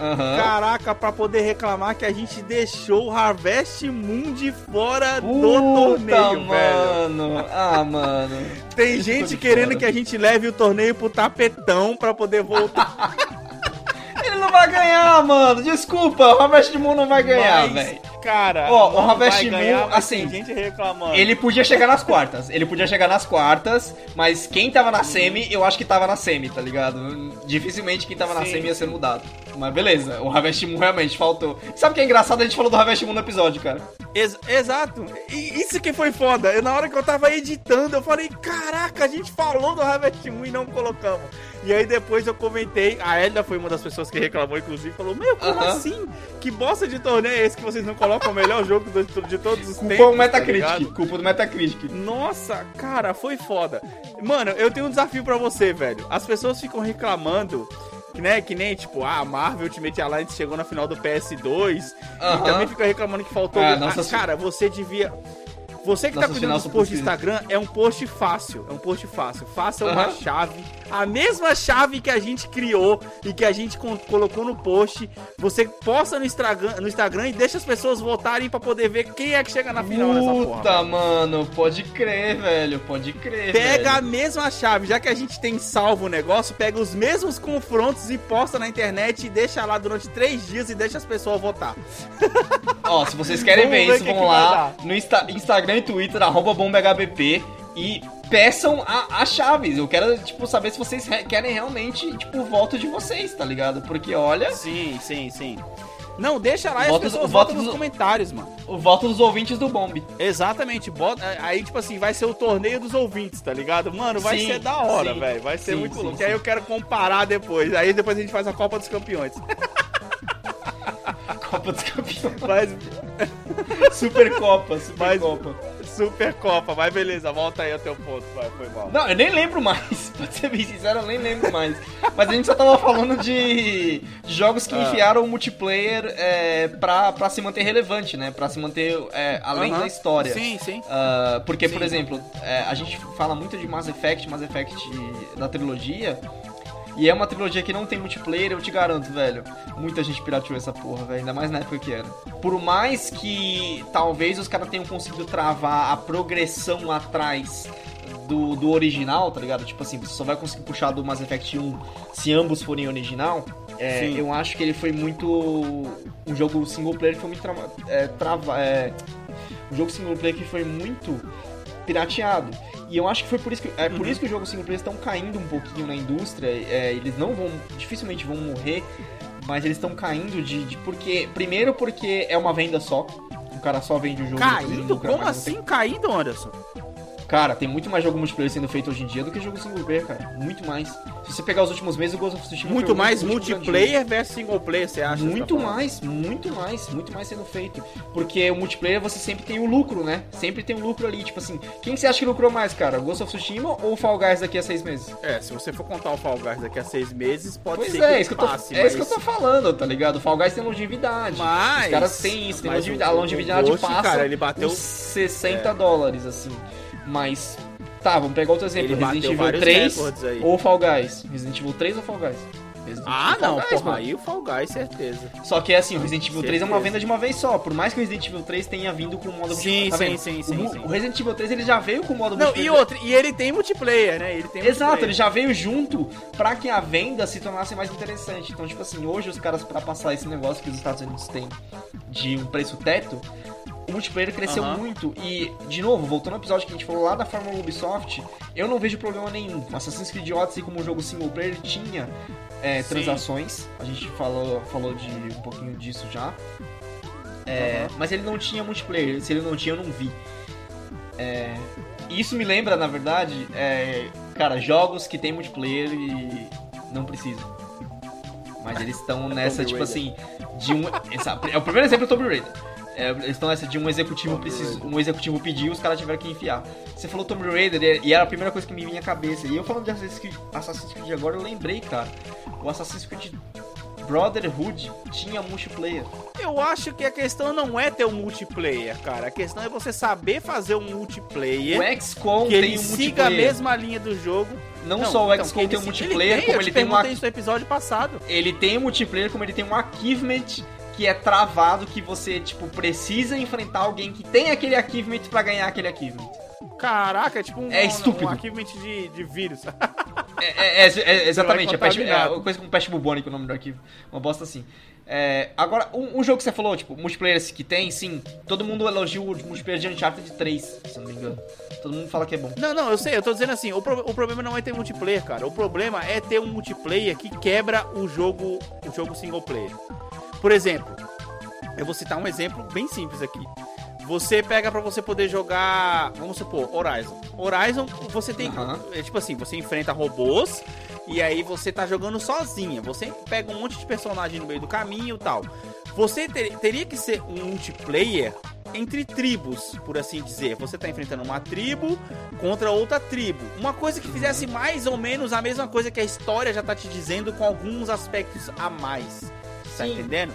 Uhum. Caraca, pra poder reclamar que a gente deixou o Harvest Moon de fora Puta, do torneio, mano. velho. Ah, mano. Tem gente querendo fora. que a gente leve o torneio pro tapetão pra poder voltar. Ele não vai ganhar, mano. Desculpa, o Harvest Moon não vai ganhar, velho. Cara, ó, o Harvest Moon, assim, gente reclamando. ele podia chegar nas quartas. Ele podia chegar nas quartas, mas quem tava na semi, eu acho que tava na semi, tá ligado? Dificilmente quem tava Sim. na semi ia ser mudado. Mas beleza, o Harvest Moon realmente faltou. Sabe o que é engraçado? A gente falou do Harvest Moon no episódio, cara. Ex exato. E isso que foi foda. Eu, na hora que eu tava editando, eu falei, caraca, a gente falou do Harvest Moon e não colocamos. E aí depois eu comentei, a Elda foi uma das pessoas que reclamou, inclusive, falou, meu, como uh -huh. assim? Que bosta de torneio é esse que vocês não colocam o melhor jogo de, de todos os culpa tempos? Culpa o Metacritic, tá culpa do Metacritic. Nossa, cara, foi foda. Mano, eu tenho um desafio para você, velho. As pessoas ficam reclamando que, né, que nem, tipo, ah, a Marvel Ultimate Alliance chegou na final do PS2 uh -huh. e também fica reclamando que faltou... Ah, nossa, ah, cara, você devia... Você que Nossa, tá pedindo os posts do Instagram, é um post fácil. É um post fácil. Faça uhum. uma chave. A mesma chave que a gente criou e que a gente colocou no post. Você posta no Instagram, no Instagram e deixa as pessoas votarem para poder ver quem é que chega na final Puta, nessa porra. Puta, mano. Pode crer, velho. Pode crer. Pega velho. a mesma chave. Já que a gente tem salvo o negócio, pega os mesmos confrontos e posta na internet e deixa lá durante três dias e deixa as pessoas votar. Ó, se vocês querem ver, ver isso, vão lá no Insta Instagram e Twitter, arroba bombhbp e peçam a, a chaves. Eu quero, tipo, saber se vocês querem realmente, tipo, o voto de vocês, tá ligado? Porque, olha... Sim, sim, sim. Não, deixa lá e as pessoas votam nos comentários, mano. O voto dos ouvintes do Bomb. Exatamente. Bota, aí, tipo assim, vai ser o torneio dos ouvintes, tá ligado? Mano, vai sim, ser da hora, velho. Vai ser sim, muito sim, louco. Aí eu quero comparar depois. Aí depois a gente faz a Copa dos Campeões. Copa dos Campeões. Mas... Supercopa, Supercopa. Supercopa, mas beleza, volta aí ao teu ponto, vai, foi mal. Não, eu nem lembro mais, pra ser bem sincero, eu nem lembro mais. Mas a gente só tava falando de, de jogos que ah. enfiaram o multiplayer é, pra, pra se manter relevante, né? Pra se manter é, além uh -huh. da história. Sim, sim. Uh, porque, sim. por exemplo, é, a gente fala muito de Mass Effect, Mass Effect da trilogia, e é uma trilogia que não tem multiplayer, eu te garanto, velho. Muita gente pirateou essa porra, velho. Ainda mais na época que era. Por mais que talvez os caras tenham conseguido travar a progressão atrás do, do original, tá ligado? Tipo assim, você só vai conseguir puxar do Mass Effect 1 se ambos forem original. É, eu acho que ele foi muito. Um jogo single player que foi muito trava, é, trava, é, um jogo single player que foi muito pirateado. E eu acho que foi por isso que, é por uhum. isso que os jogos single player estão caindo um pouquinho na indústria. É, eles não vão, dificilmente vão morrer, mas eles estão caindo de, de, porque primeiro porque é uma venda só. O cara só vende o jogo. Caindo? Como assim caindo, Anderson? Cara, tem muito mais jogo multiplayer sendo feito hoje em dia do que jogo single player, cara. Muito mais. Se você pegar os últimos meses, o Ghost of Tsushima Muito mais multiplayer versus single player, você acha? Muito tá mais, muito mais, muito mais sendo feito. Porque o multiplayer você sempre tem o lucro, né? Sempre tem um lucro ali. Tipo assim, quem você acha que lucrou mais, cara? O Ghost of Tsushima ou o Fall Guys daqui a seis meses? É, se você for contar o Fall Guys daqui a seis meses, pode pois ser é, que isso que passe, É mas... isso que eu tô falando, tá ligado? O Fall Guys tem longevidade. Mas... Os caras têm isso, tem longevidade. a longevidade passa cara, ele bateu... 60 é. dólares, assim. Mas Tá, vamos pegar outro exemplo. Resident Evil 3 ou Fall Guys. Resident Evil 3 ou Fall Guys? Resident Ah, Evil não, Fall Guys, porra, mano. aí o Fall Guys, certeza. Só que assim, o Resident Evil 3 é uma Certeza. venda de uma vez só. Por mais que o Resident Evil 3 tenha vindo com o modo Sim, tá sim, vendo? sim, o, sim, sim. o Resident Evil 3 ele já veio com o modo Não, e multiplayer. outro, e ele tem multiplayer, né? Ele tem Exato, ele multiplayer. já veio junto pra que a venda se tornasse mais interessante. Então, tipo assim, hoje os caras, pra passar esse negócio que os Estados Unidos têm de um preço teto, o multiplayer cresceu Aham. muito. E, de novo, voltando ao episódio que a gente falou lá da Fórmula Ubisoft, eu não vejo problema nenhum. Assassin's Creed Odyssey, como um jogo single player, tinha é, transações. A gente falou, falou de um pouquinho disso já. É, Aham. Mas ele não tinha multiplayer. Se ele não tinha, eu não vi. É, isso me lembra, na verdade, é, cara, jogos que tem multiplayer e não precisam. Mas eles estão nessa, Tomb tipo Raider. assim, de um. essa- é o primeiro exemplo é Tomb Raider. É, eles estão nessa de um executivo Raider. um executivo pediu, os caras tiveram que enfiar. Você falou Tomb Raider e- era a primeira coisa que me vinha à cabeça. E eu falando de Assassin's Creed, Assassin's Creed agora, eu lembrei, cara. O Assassin's Creed Brotherhood tinha multiplayer. Eu acho que a questão não é ter um multiplayer, cara. A questão é você saber fazer um multiplayer O XCOM que tem ele um siga a mesma linha do jogo. Não, só o então, XCOM tem um ele- multiplayer, ele como eu ele te tem um isso no episódio passado. ele tem um multiplayer, como ele tem um achievement que é travado, que você, tipo, precisa enfrentar alguém que tem aquele achievement pra ganhar aquele achievement. Caraca, é tipo um, É estúpido. um achievement de, de vírus. É, é- é- é- exatamente, é, peste, é coisa como peste bubônica o nome do arquivo. Uma bosta assim. É, agora, um, um jogo que você falou, tipo, multiplayer que tem, sim, todo mundo elogia o multiplayer de Uncharted 3, se não me engano. Todo mundo fala que é bom. Não, não, eu sei, eu tô dizendo assim, o, pro- o problema não é ter multiplayer, cara. O problema é ter um multiplayer que quebra o jogo, o jogo single player. Por exemplo, eu vou citar um exemplo bem simples aqui. Você pega pra você poder jogar, vamos supor, Horizon. Horizon, você tem, Aham. é tipo assim, você enfrenta robôs e aí você tá jogando sozinha. Você pega um monte de personagem no meio do caminho e tal. Você ter- teria que ser um multiplayer entre tribos, por assim dizer. Você tá enfrentando uma tribo contra outra tribo. Uma coisa que fizesse mais ou menos a mesma coisa que a história já tá te dizendo com alguns aspectos a mais. Tá entendendo?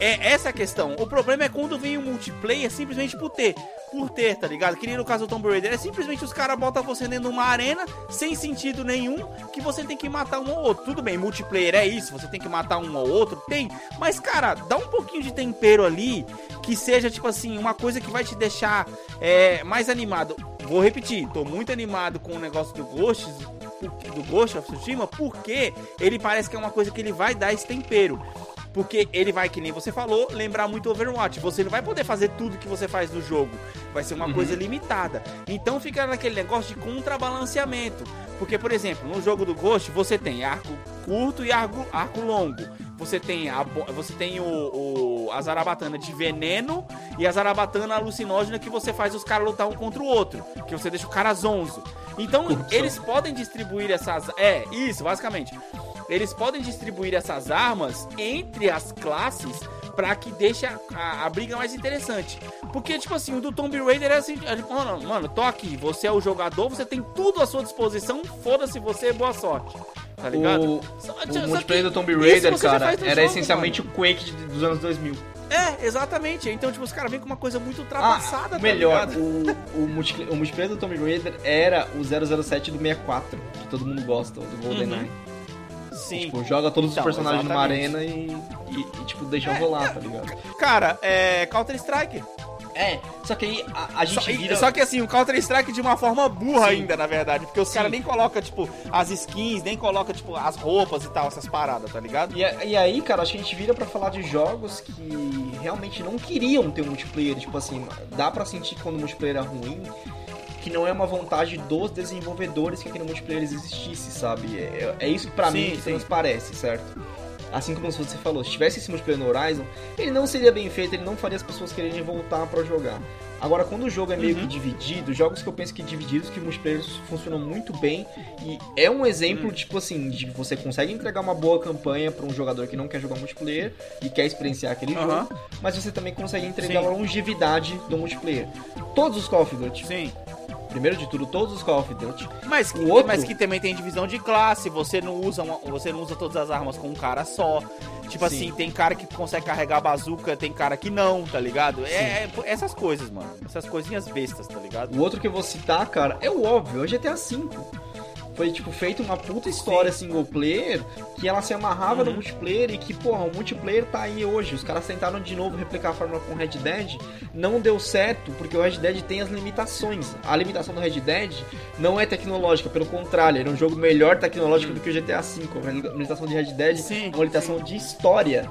É essa a questão. O problema é quando vem o multiplayer simplesmente por ter. Por ter, tá ligado? Que nem no caso do Tomb Raider. É simplesmente os caras botam você dentro de uma arena sem sentido nenhum que você tem que matar um ou outro. Tudo bem, multiplayer é isso, você tem que matar um ou outro, tem. Mas, cara, dá um pouquinho de tempero ali que seja, tipo assim, uma coisa que vai te deixar é, mais animado. Vou repetir, tô muito animado com o negócio do Ghost, do Ghost of Tsushima, porque ele parece que é uma coisa que ele vai dar esse tempero. Porque ele vai, que nem você falou, lembrar muito Overwatch. Você não vai poder fazer tudo que você faz no jogo. Vai ser uma Uhum. coisa limitada. Então fica naquele negócio de contrabalanceamento. Porque, por exemplo, no jogo do Ghost, você tem arco curto e arco, arco longo. Você tem, a, você tem o, o- a zarabatana de veneno e a zarabatana alucinógena que você faz os caras lutar um contra o outro. Que você deixa o cara zonzo. Então, Corrupção. eles podem distribuir essas... É, isso, basicamente. Eles podem distribuir essas armas entre as classes pra que deixe a, a- a briga mais interessante. Porque, tipo assim, o do Tomb Raider é assim, é mano, mano, tô aqui, você é o jogador, você tem tudo à sua disposição, foda-se você, boa sorte. Tá ligado? O, Só- o só multiplayer do Tomb Raider, cara, era jogo, essencialmente o Quake dos anos 2000. É, exatamente. Então, tipo, os caras vêm com uma coisa muito Ah, ultrapassada, tá melhor, ligado? o, o, multi- o multiplayer do Tomb Raider era o 007 do 64, que todo mundo gosta, do GoldenEye. Sim. Tipo, joga todos os Então, personagens numa exatamente. arena e, e, e, tipo, deixa rolar, tá ligado? Cara, é Counter-Strike. É, só que aí a, a Só, gente vira... só que assim, o Counter-Strike de uma forma burra Sim. ainda, na verdade. Porque os caras nem colocam, tipo, as skins, nem colocam, tipo, as roupas e tal, essas paradas, tá ligado? E, e aí, cara, acho que a gente vira pra falar de jogos que realmente não queriam ter um multiplayer. Tipo assim, dá pra sentir quando o multiplayer é ruim, que não é uma vontade dos desenvolvedores que aquele multiplayer existisse, sabe? É, é isso pra Sim, mim que transparece, certo? Assim como você falou, se tivesse esse multiplayer no Horizon, ele não seria bem feito, ele não faria as pessoas quererem voltar pra jogar. Agora, quando o jogo é meio Uhum. que dividido, jogos que eu penso que divididos, que multiplayer funcionam muito bem, e é um exemplo, Hum. tipo assim, de que você consegue entregar uma boa campanha pra um jogador que não quer jogar multiplayer e quer experienciar aquele Aham. jogo, mas você também consegue entregar Sim. a longevidade do multiplayer. Todos os Call of Duty, Sim. Primeiro de tudo, todos os Call of Duty, Mas que, O outro- mas que também tem divisão de classe, você não usa uma- você não usa todas as armas com um cara só. Tipo Sim. assim, tem cara que consegue carregar a bazuca, tem cara que não, tá ligado? É, é essas coisas, mano. Essas coisinhas bestas, tá ligado? O outro que eu vou citar, cara, é o óbvio, é o GTA V. foi, tipo, feita uma puta história Sim. single player que ela se amarrava uhum. no multiplayer e que, porra, o multiplayer tá aí hoje. Os caras tentaram de novo replicar a fórmula com Red Dead, não deu certo porque o Red Dead tem as limitações. A limitação do Red Dead não é tecnológica, pelo contrário, ele é um jogo melhor tecnológico uhum. do que o GTA V. A limitação de Red Dead Sim. é uma limitação de história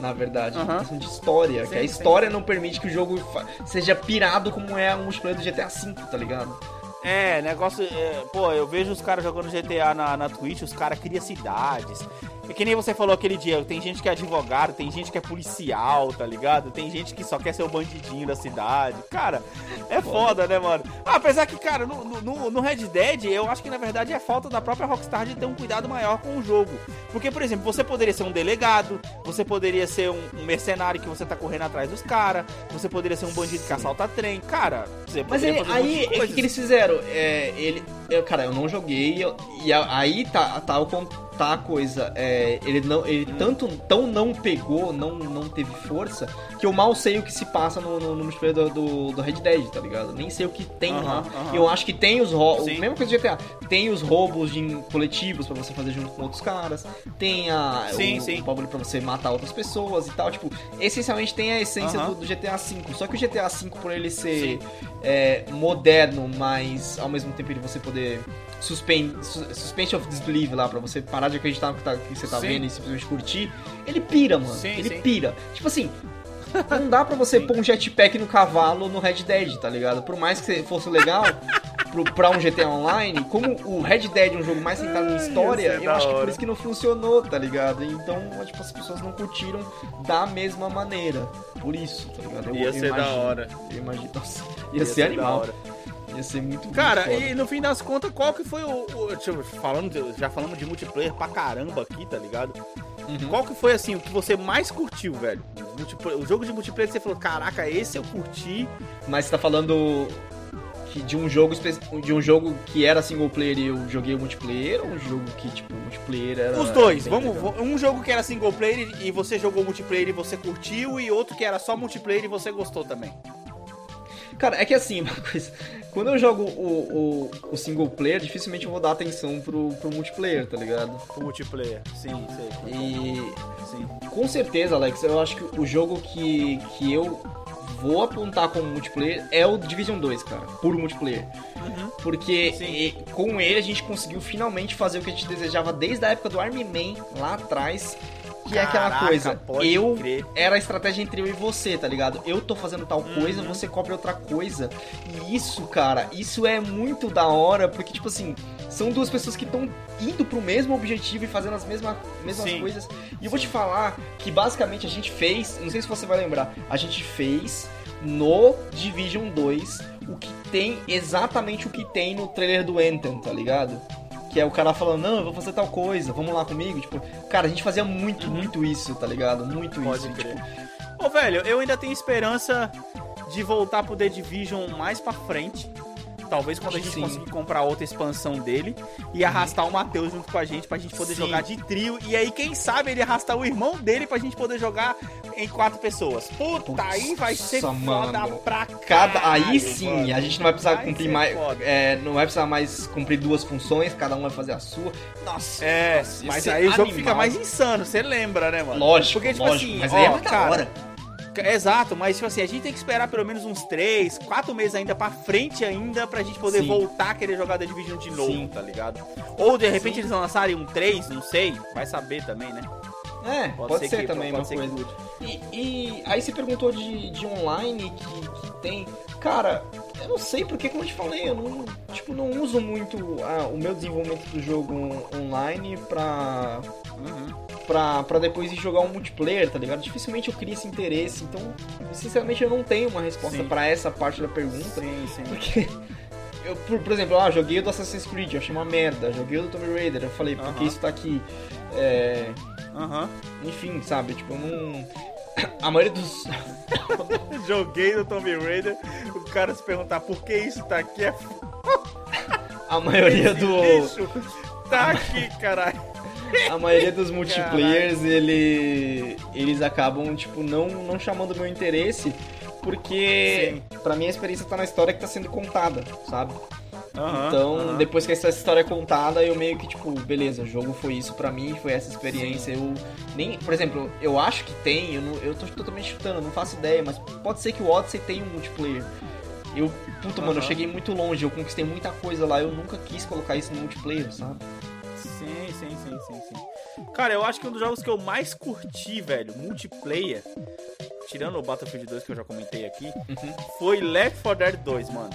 na verdade. Uhum. Questão de história. Sim, que a história sim. não permite que o jogo seja pirado como é o multiplayer do GTA V, tá ligado? É, negócio. É, pô, eu vejo os caras jogando GTA na, na Twitch, os caras criam cidades. É que nem você falou aquele dia, tem gente que é advogado, tem gente que é policial, tá ligado? Tem gente que só quer ser o bandidinho da cidade. Cara, é foda, né, mano? Ah, apesar que, cara, no, no, no, Red Dead, eu acho que na verdade é falta da própria Rockstar de ter um cuidado maior com o jogo. Porque, por exemplo, você poderia ser um delegado, você poderia ser um, um mercenário que você tá correndo atrás dos caras, você poderia ser um bandido que assalta trem. Cara, você Mas ele, aí, o que, que eles fizeram? É, ele, eu, cara, eu não joguei, e aí tá, tá tá a coisa. É, ele não, ele tanto tão não pegou, não, não teve força, que eu mal sei o que se passa no, no, no multiplayer do, do, Red Dead, tá ligado? Nem sei o que tem uhum, lá. Uhum. Eu acho que tem os roubos. Mesma coisa de GTA. Tem os roubos de coletivos para você fazer junto com outros caras. Tem a, sim, o, sim. o pra você matar outras pessoas e tal. Tipo, essencialmente tem a essência uhum. do, do, GTA V. Só que o GTA V, por ele ser é, moderno, mas ao mesmo tempo ele você poder suspend, suspension of disbelief lá, pra você parar de acreditar no que, tá, que você tá sim. vendo e simplesmente curtir, ele pira, mano. Sim, ele sim. pira. Tipo assim, não dá pra você pôr um jetpack no cavalo no Red Dead, tá ligado? Por mais que fosse legal pro, pra um GTA Online, como o Red Dead é um jogo mais centrado em história, eu acho que por isso que não funcionou, tá ligado? Então, tipo, as pessoas não curtiram da mesma maneira. Por isso, tá ligado? Eu, ia eu ser imagino, da hora. Eu imagino, nossa, ia, ia ser, ser animal. Ia ser muito Cara, muito e no fim das contas, qual que foi o. o tipo, falando, já falamos de multiplayer pra caramba aqui, tá ligado? Uhum. Qual que foi assim o que você mais curtiu, velho? O jogo de multiplayer você falou, caraca, esse eu curti. Mas você tá falando que de um jogo de um jogo que era single player e eu joguei o multiplayer ou um jogo que tipo multiplayer era Os dois. Vamos, legal? um jogo que era single player e você jogou multiplayer e você curtiu e outro que era só multiplayer e você gostou também. Cara, é que assim, uma coisa. Quando eu jogo o, o, o, single player, dificilmente eu vou dar atenção pro, pro multiplayer, tá ligado? Pro multiplayer, sim, sei. E. Sim. Com certeza, Alex, eu acho que o jogo que, que eu vou apontar como multiplayer é o Division 2, cara. Puro multiplayer. Uhum. Porque e, com ele a gente conseguiu finalmente fazer o que a gente desejava desde a época do Army Man, lá atrás que Caraca, é aquela coisa. Eu crer. era a estratégia entre eu e você, tá ligado? Eu tô fazendo tal uhum. coisa, você cobre outra coisa. E isso, cara, isso é muito da hora, porque, tipo assim, são duas pessoas que estão indo pro mesmo objetivo e fazendo as mesmas, mesmas coisas. E eu vou te falar que basicamente a gente fez, não sei se você vai lembrar, a gente fez no Division 2 o que tem exatamente o que tem no trailer do Anthem, tá ligado? Que é o cara falando, não, eu vou fazer tal coisa, vamos lá comigo. Tipo, cara, a gente fazia muito, muito isso, tá ligado? Muito Pode isso. Crer. Tipo... Ô, velho, eu ainda tenho esperança de voltar pro The Division mais pra frente. Talvez quando a gente Sim. conseguir comprar outra expansão dele e arrastar o Matheus junto com a gente pra gente poder Sim. jogar de trio. E aí, quem sabe, ele arrastar o irmão dele pra gente poder jogar em quatro pessoas. Puta, aí vai ser mano. foda pra cada Aí sim, mano. a gente não vai precisar vai cumprir mais. É, não vai precisar mais cumprir duas funções, cada um vai fazer a sua. Nossa, é, mas aí animal. o jogo fica mais insano, você lembra, né, mano? Lógico, Porque, tipo lógico, assim, mas ó, aí é cara, hora. Exato, mas tipo assim, a gente tem que esperar pelo menos uns 3, 4 meses ainda pra frente ainda pra gente poder Sim. voltar a querer jogar The Division de novo, Sim. tá ligado? Ou de repente Sim. eles lançarem um 3, não sei, vai saber também, né? É, pode, pode ser, ser que, também pode uma coisa. E, e, aí você perguntou de, de online que, que tem. Cara, eu não sei porque, como eu te falei, eu não, tipo, não uso muito ah, o meu desenvolvimento do jogo online pra. Uhum pra, pra depois ir jogar um multiplayer, tá ligado? Dificilmente eu crio esse interesse, então, sinceramente, eu não tenho uma resposta para essa parte da pergunta. Sim, sim. Porque. Eu, por, por, exemplo, ah, joguei o do Assassin's Creed, eu achei uma merda. Joguei o do Tomb Raider, eu falei, por que isso tá aqui? É... Enfim, sabe? Tipo, eu não. A maioria dos. Joguei no Tomb Raider, o cara se perguntar por que isso tá aqui é. A maioria do. Lixo tá aqui, caralho a maioria dos multiplayers, ele, eles acabam, tipo, não, não chamando meu interesse, porque pra mim a experiência tá na história que tá sendo contada, sabe? Uhum, então, uhum. depois que essa história é contada, eu meio que, tipo, beleza, o jogo foi isso pra mim, foi essa experiência. Eu nem, por exemplo, eu acho que tem, eu, não, eu tô totalmente chutando, não faço ideia, mas pode ser que o Odyssey tenha um multiplayer. Eu, puta, uhum. mano, eu cheguei muito longe, eu conquistei muita coisa lá, eu nunca quis colocar isso no multiplayer, sabe? Sim, sim, sim, sim. Cara, eu acho que um dos jogos que eu mais curti, velho, multiplayer, tirando o Battlefield 2 que eu já comentei aqui, uhum. foi Left 4 Dead 2, mano.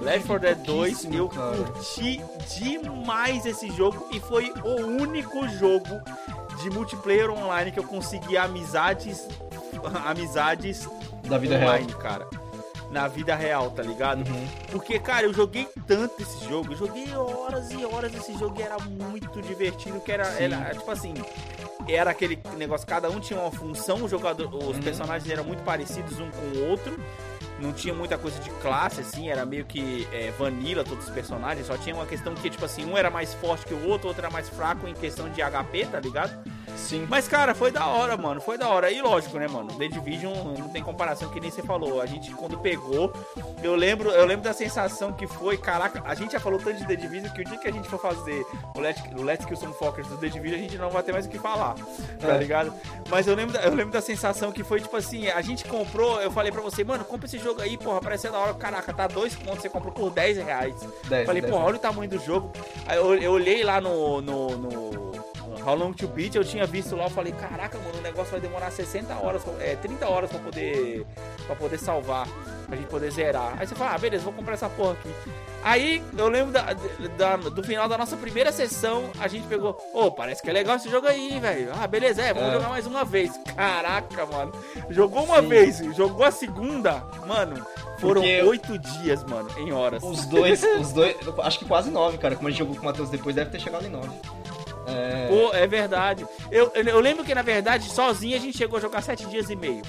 Left 4 Dead 2, eu curti demais esse jogo e foi o único jogo de multiplayer online que eu consegui amizades amizades da vida online, real. cara. Na vida real, tá ligado? Uhum. Porque, cara, eu joguei tanto esse jogo, eu joguei horas e horas esse jogo e era muito divertido, que era, era tipo assim, era aquele negócio, cada um tinha uma função, o jogador, os uhum. personagens eram muito parecidos um com o outro não tinha muita coisa de classe, assim, era meio que é, vanilla todos os personagens, só tinha uma questão que, tipo assim, um era mais forte que o outro, o outro era mais fraco em questão de HP, tá ligado? Sim. Mas, cara, foi da hora, mano. Foi da hora. E lógico, né, mano? The Division não tem comparação, que nem você falou. A gente, quando pegou, eu lembro, eu lembro da sensação que foi, caraca, a gente já falou tanto de The Division que o dia que a gente for fazer o Let's, o Let's Kill Some Focus do The Division, a gente não vai ter mais o que falar, tá é. ligado? Mas eu lembro, eu lembro da sensação que foi, tipo assim, a gente comprou, eu falei pra você, mano, compra esse jogo aí, porra, parece da hora. Caraca, tá dois pontos, você comprou por 10 reais. 10, falei, 10, porra, 10. olha o tamanho do jogo. Aí eu, eu olhei lá no, no, no How Long to Beat, eu tinha visto lá, eu falei, caraca, mano, o negócio vai demorar 60 horas, é, 30 horas pra poder, pra poder salvar, pra gente poder zerar. Aí você fala, ah, beleza, vou comprar essa porra aqui. Aí eu lembro da, da, do final da nossa primeira sessão, a gente pegou, ô, oh, parece que é legal esse jogo aí, velho. Ah, beleza, é, vamos é. jogar mais uma vez. Caraca, mano. Jogou uma Sim. vez, jogou a segunda, mano. Foram oito dias, mano, em horas. Os dois, os dois, acho que quase nove, cara. Como a gente jogou com o Matheus depois, deve ter chegado em nove. É... Pô, é verdade. Eu, eu lembro que, na verdade, sozinho a gente chegou a jogar sete dias e meio.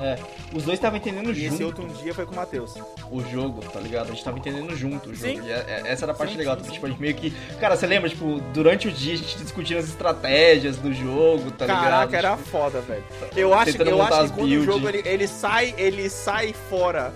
É, os dois estavam entendendo e junto. esse outro dia foi com o Matheus. O jogo, tá ligado? A gente tava entendendo junto o jogo. Sim. E é, é, essa era a parte sim, legal. Sim, tipo, a gente meio que. Cara, você lembra, tipo, durante o dia a gente discutindo as estratégias do jogo, tá Caraca, ligado? Caraca, era tipo, foda, velho. Eu acho, eu acho que quando build. o jogo ele, ele, sai, ele sai fora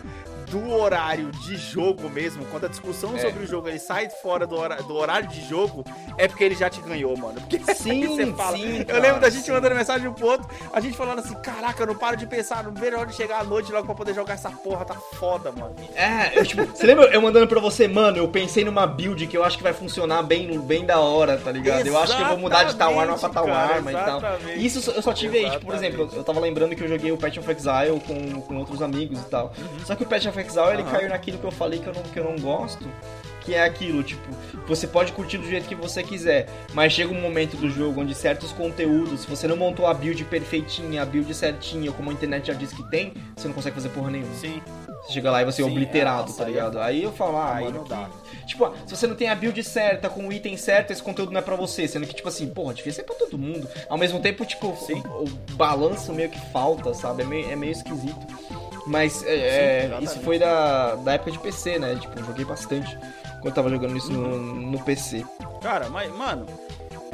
do horário de jogo mesmo, quando a discussão é. sobre o jogo ele sai fora do, hora, do horário de jogo, é porque ele já te ganhou, mano. Porque sim, você fala. Sim, eu lembro da gente sim. mandando mensagem um pro outro, a gente falando assim, caraca, eu não paro de pensar, não vejo a hora de chegar à noite logo pra poder jogar essa porra, tá foda, mano. É, eu, tipo, você lembra eu mandando pra você, mano, eu pensei numa build que eu acho que vai funcionar bem, bem da hora, tá ligado? Exatamente, eu acho que eu vou mudar de tal arma pra tal cara, arma exatamente. e tal. Isso eu só tive aí, tipo, por exemplo, eu tava lembrando que eu joguei o Patch of Exile com, com outros amigos e tal. Uhum. Só que o Patch of Exile, ele caiu na aquilo que eu falei que eu não, que eu não gosto, que é aquilo, tipo, você pode curtir do jeito que você quiser, mas chega um momento do jogo onde certos conteúdos, se você não montou a build perfeitinha, a build certinha, como a internet já diz que tem, você não consegue fazer porra nenhuma. Sim. Você chega lá e você é obliterado, é, tá ligado? Aí eu falo, ah, aí mano, não dá. Que... Tipo, se você não tem a build certa, com o item certo, esse conteúdo não é pra você. Sendo que, tipo assim, porra, devia ser pra todo mundo. Ao mesmo tempo, tipo, o, o, balanço meio que falta, sabe? É meio, é meio esquisito. Mas é, Sim, é, isso foi da, da época de PC, né? Tipo, joguei bastante quando tava jogando isso no, no PC. Cara, mas, mano,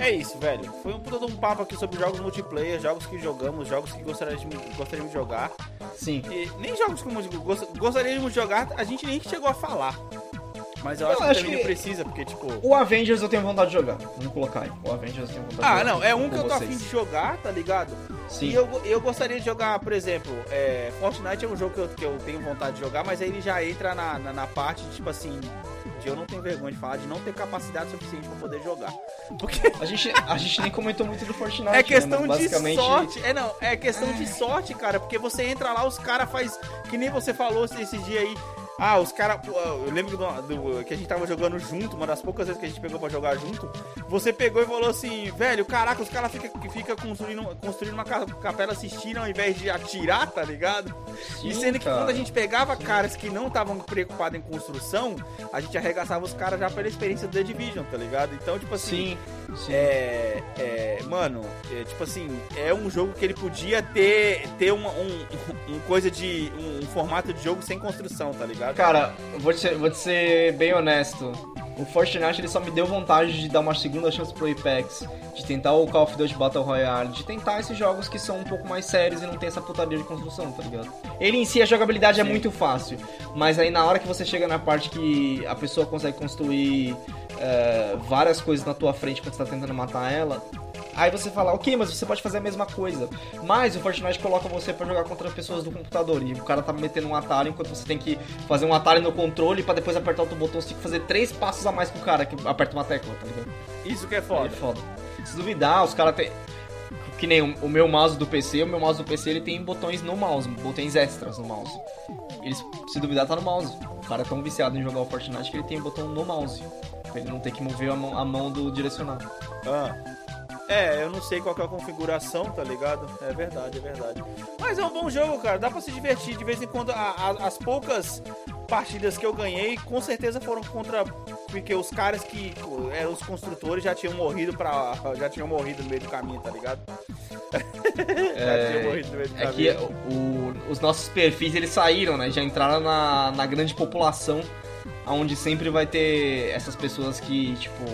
é isso, velho. Foi um um papo aqui sobre jogos multiplayer, jogos que jogamos, jogos que gostaríamos de, gostaríamos de jogar. Sim. E nem jogos que gostaríamos de jogar, a gente nem chegou a falar. Mas eu acho, acho que que precisa, porque, tipo. O Avengers eu tenho vontade de jogar. Vamos colocar aí. O Avengers eu tenho vontade ah, de jogar. Ah, não, é um que eu tô afim de jogar, tá ligado? Sim. E eu, eu gostaria de jogar, por exemplo, é, Fortnite é um jogo que eu, que eu tenho vontade de jogar, mas aí ele já entra na, na, na parte, tipo assim, de eu não tenho vergonha de falar, de não ter capacidade suficiente para poder jogar. Porque a gente, a gente nem comentou muito do Fortnite. É né, questão né? de sorte. É não, é questão de sorte, cara, porque você entra lá, os caras faz que nem você falou esse dia aí. Ah, os caras. Eu lembro do, do, que a gente tava jogando junto, uma das poucas vezes que a gente pegou pra jogar junto. Você pegou e falou assim, velho, caraca, os caras ficam fica construindo, construindo uma capela assistindo ao invés de atirar, tá ligado? Sim, e sendo que cara. quando a gente pegava caras que não estavam preocupados em construção, a gente arregaçava os caras já pela experiência do The Division, tá ligado? Então, tipo assim. Sim, sim. É, é, mano, é, tipo assim, é um jogo que ele podia ter, ter uma, um, um coisa de. Um, um formato de jogo sem construção, tá ligado? Cara, vou te, vou te ser bem honesto. O Fortnite ele só me deu vontade de dar uma segunda chance pro Apex, de tentar o Call of Duty Battle Royale, de tentar esses jogos que são um pouco mais sérios e não tem essa putaria de construção, tá ligado? Ele em si, a jogabilidade é Sim. é muito fácil, mas aí na hora que você chega na parte que a pessoa consegue construir é, várias coisas na tua frente quando você tá tentando matar ela, Aí você fala, ok, mas você pode fazer a mesma coisa. Mas o Fortnite coloca você para jogar contra pessoas do computador. E o cara tá metendo um atalho enquanto você tem que fazer um atalho no controle para depois apertar outro botão. Você tem que fazer três passos a mais que o cara que aperta uma tecla, tá ligado? Isso que é foda. É foda. Se duvidar, os caras tem. Que nem o meu mouse do PC, o meu mouse do PC ele tem botões no mouse, botões extras no mouse. Eles, se duvidar, tá no mouse. O cara é tão viciado em jogar o Fortnite que ele tem um botão no mouse. Ele não ter que mover a mão, a mão do direcional. Ah. É, eu não sei qual é a configuração, tá ligado? É verdade, é verdade. Mas é um bom jogo, cara. Dá pra se divertir. De vez em quando, a, a, as poucas partidas que eu ganhei, com certeza foram contra. Porque os caras que eram os construtores já tinham morrido para Já tinham morrido no meio do caminho, tá ligado? É, já tinham morrido no meio do é caminho. É que o, os nossos perfis eles saíram, né? Já entraram na, na grande população. Onde sempre vai ter essas pessoas que, tipo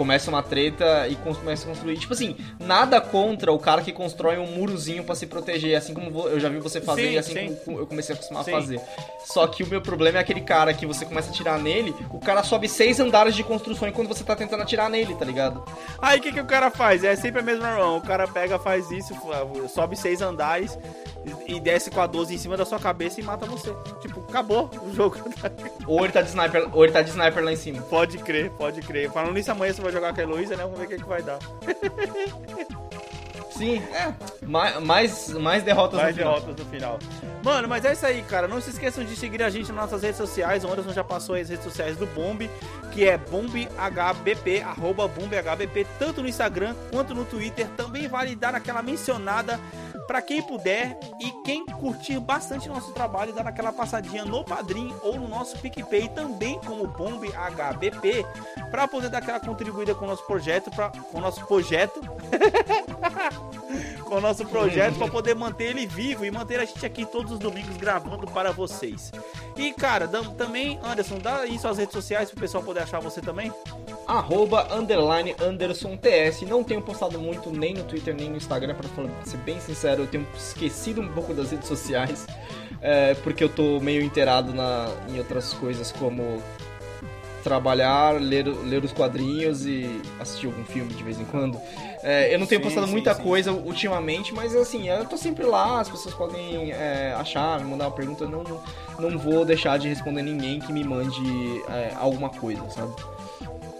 começa uma treta e começa a construir. Tipo assim, nada contra o cara que constrói um murozinho para se proteger, assim como eu já vi você fazer sim, e assim sim. como eu comecei a acostumar sim. a fazer. Só que o meu problema é aquele cara que você começa a atirar nele, o cara sobe seis andares de construção enquanto você tá tentando atirar nele, tá ligado? Aí o que, que o cara faz? É sempre a mesma mão. O cara pega, faz isso, sobe seis andares e desce com a 12 em cima da sua cabeça e mata você. Tipo, acabou o jogo. ou ele tá de sniper, ou ele tá de sniper lá em cima. Pode crer, pode crer. Falando nisso, amanhã você vai jogar com a Heloísa, né? Vamos ver o que, que vai dar. Sim, é. Mais, mais, mais derrotas mais no derrotas final. no final. Mano, mas é isso aí, cara. Não se esqueçam de seguir a gente nas nossas redes sociais. O Anderson já passou as redes sociais do Bomb, que é bombhbp, arroba bombhbp, tanto no Instagram quanto no Twitter. Também vale dar aquela mencionada para quem puder e quem curtir bastante nosso trabalho, dar aquela passadinha no Padrim ou no nosso PicPay também como Bomb HBP, para poder dar aquela contribuída com o nosso projeto, pra, com o nosso projeto, com o nosso projeto para poder manter ele vivo e manter a gente aqui todos os domingos gravando para vocês. E cara, também, Anderson, dá aí suas redes sociais para o pessoal poder achar você também arroba underline Anderson TS. Não tenho postado muito nem no Twitter nem no Instagram, para ser bem sincero, eu tenho esquecido um pouco das redes sociais, é, porque eu tô meio inteirado na, em outras coisas como trabalhar, ler, ler os quadrinhos e assistir algum filme de vez em quando. É, eu não tenho sim, postado sim, muita sim. coisa ultimamente, mas assim, eu tô sempre lá, as pessoas podem é, achar, me mandar uma pergunta, eu não, não vou deixar de responder ninguém que me mande é, alguma coisa, sabe?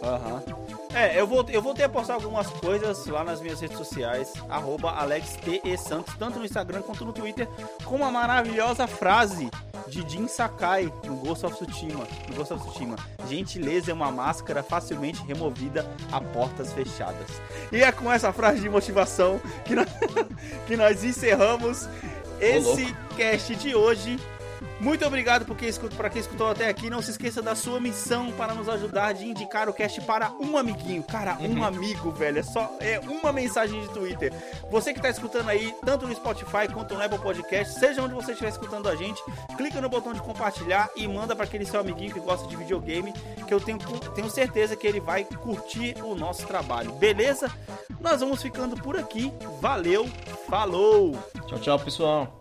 Aham. Uhum. É, eu vou, eu vou ter a postar algumas coisas lá nas minhas redes sociais, arroba AlexTESantos, tanto no Instagram quanto no Twitter, com uma maravilhosa frase de Jin Sakai no Ghost of Tsushima. No Ghost of Tsushima. Gentileza é uma máscara facilmente removida a portas fechadas. E é com essa frase de motivação que nós, que nós encerramos esse cast de hoje. Muito obrigado por quem para quem escutou até aqui. Não se esqueça da sua missão para nos ajudar de indicar o cast para um amiguinho. Cara, um uhum. amigo, velho. É só é uma mensagem de Twitter. Você que está escutando aí, tanto no Spotify quanto no Apple Podcast, seja onde você estiver escutando a gente, clica no botão de compartilhar e manda para aquele seu amiguinho que gosta de videogame, que eu tenho, tenho certeza que ele vai curtir o nosso trabalho. Beleza? Nós vamos ficando por aqui. Valeu, falou! Tchau, tchau, pessoal.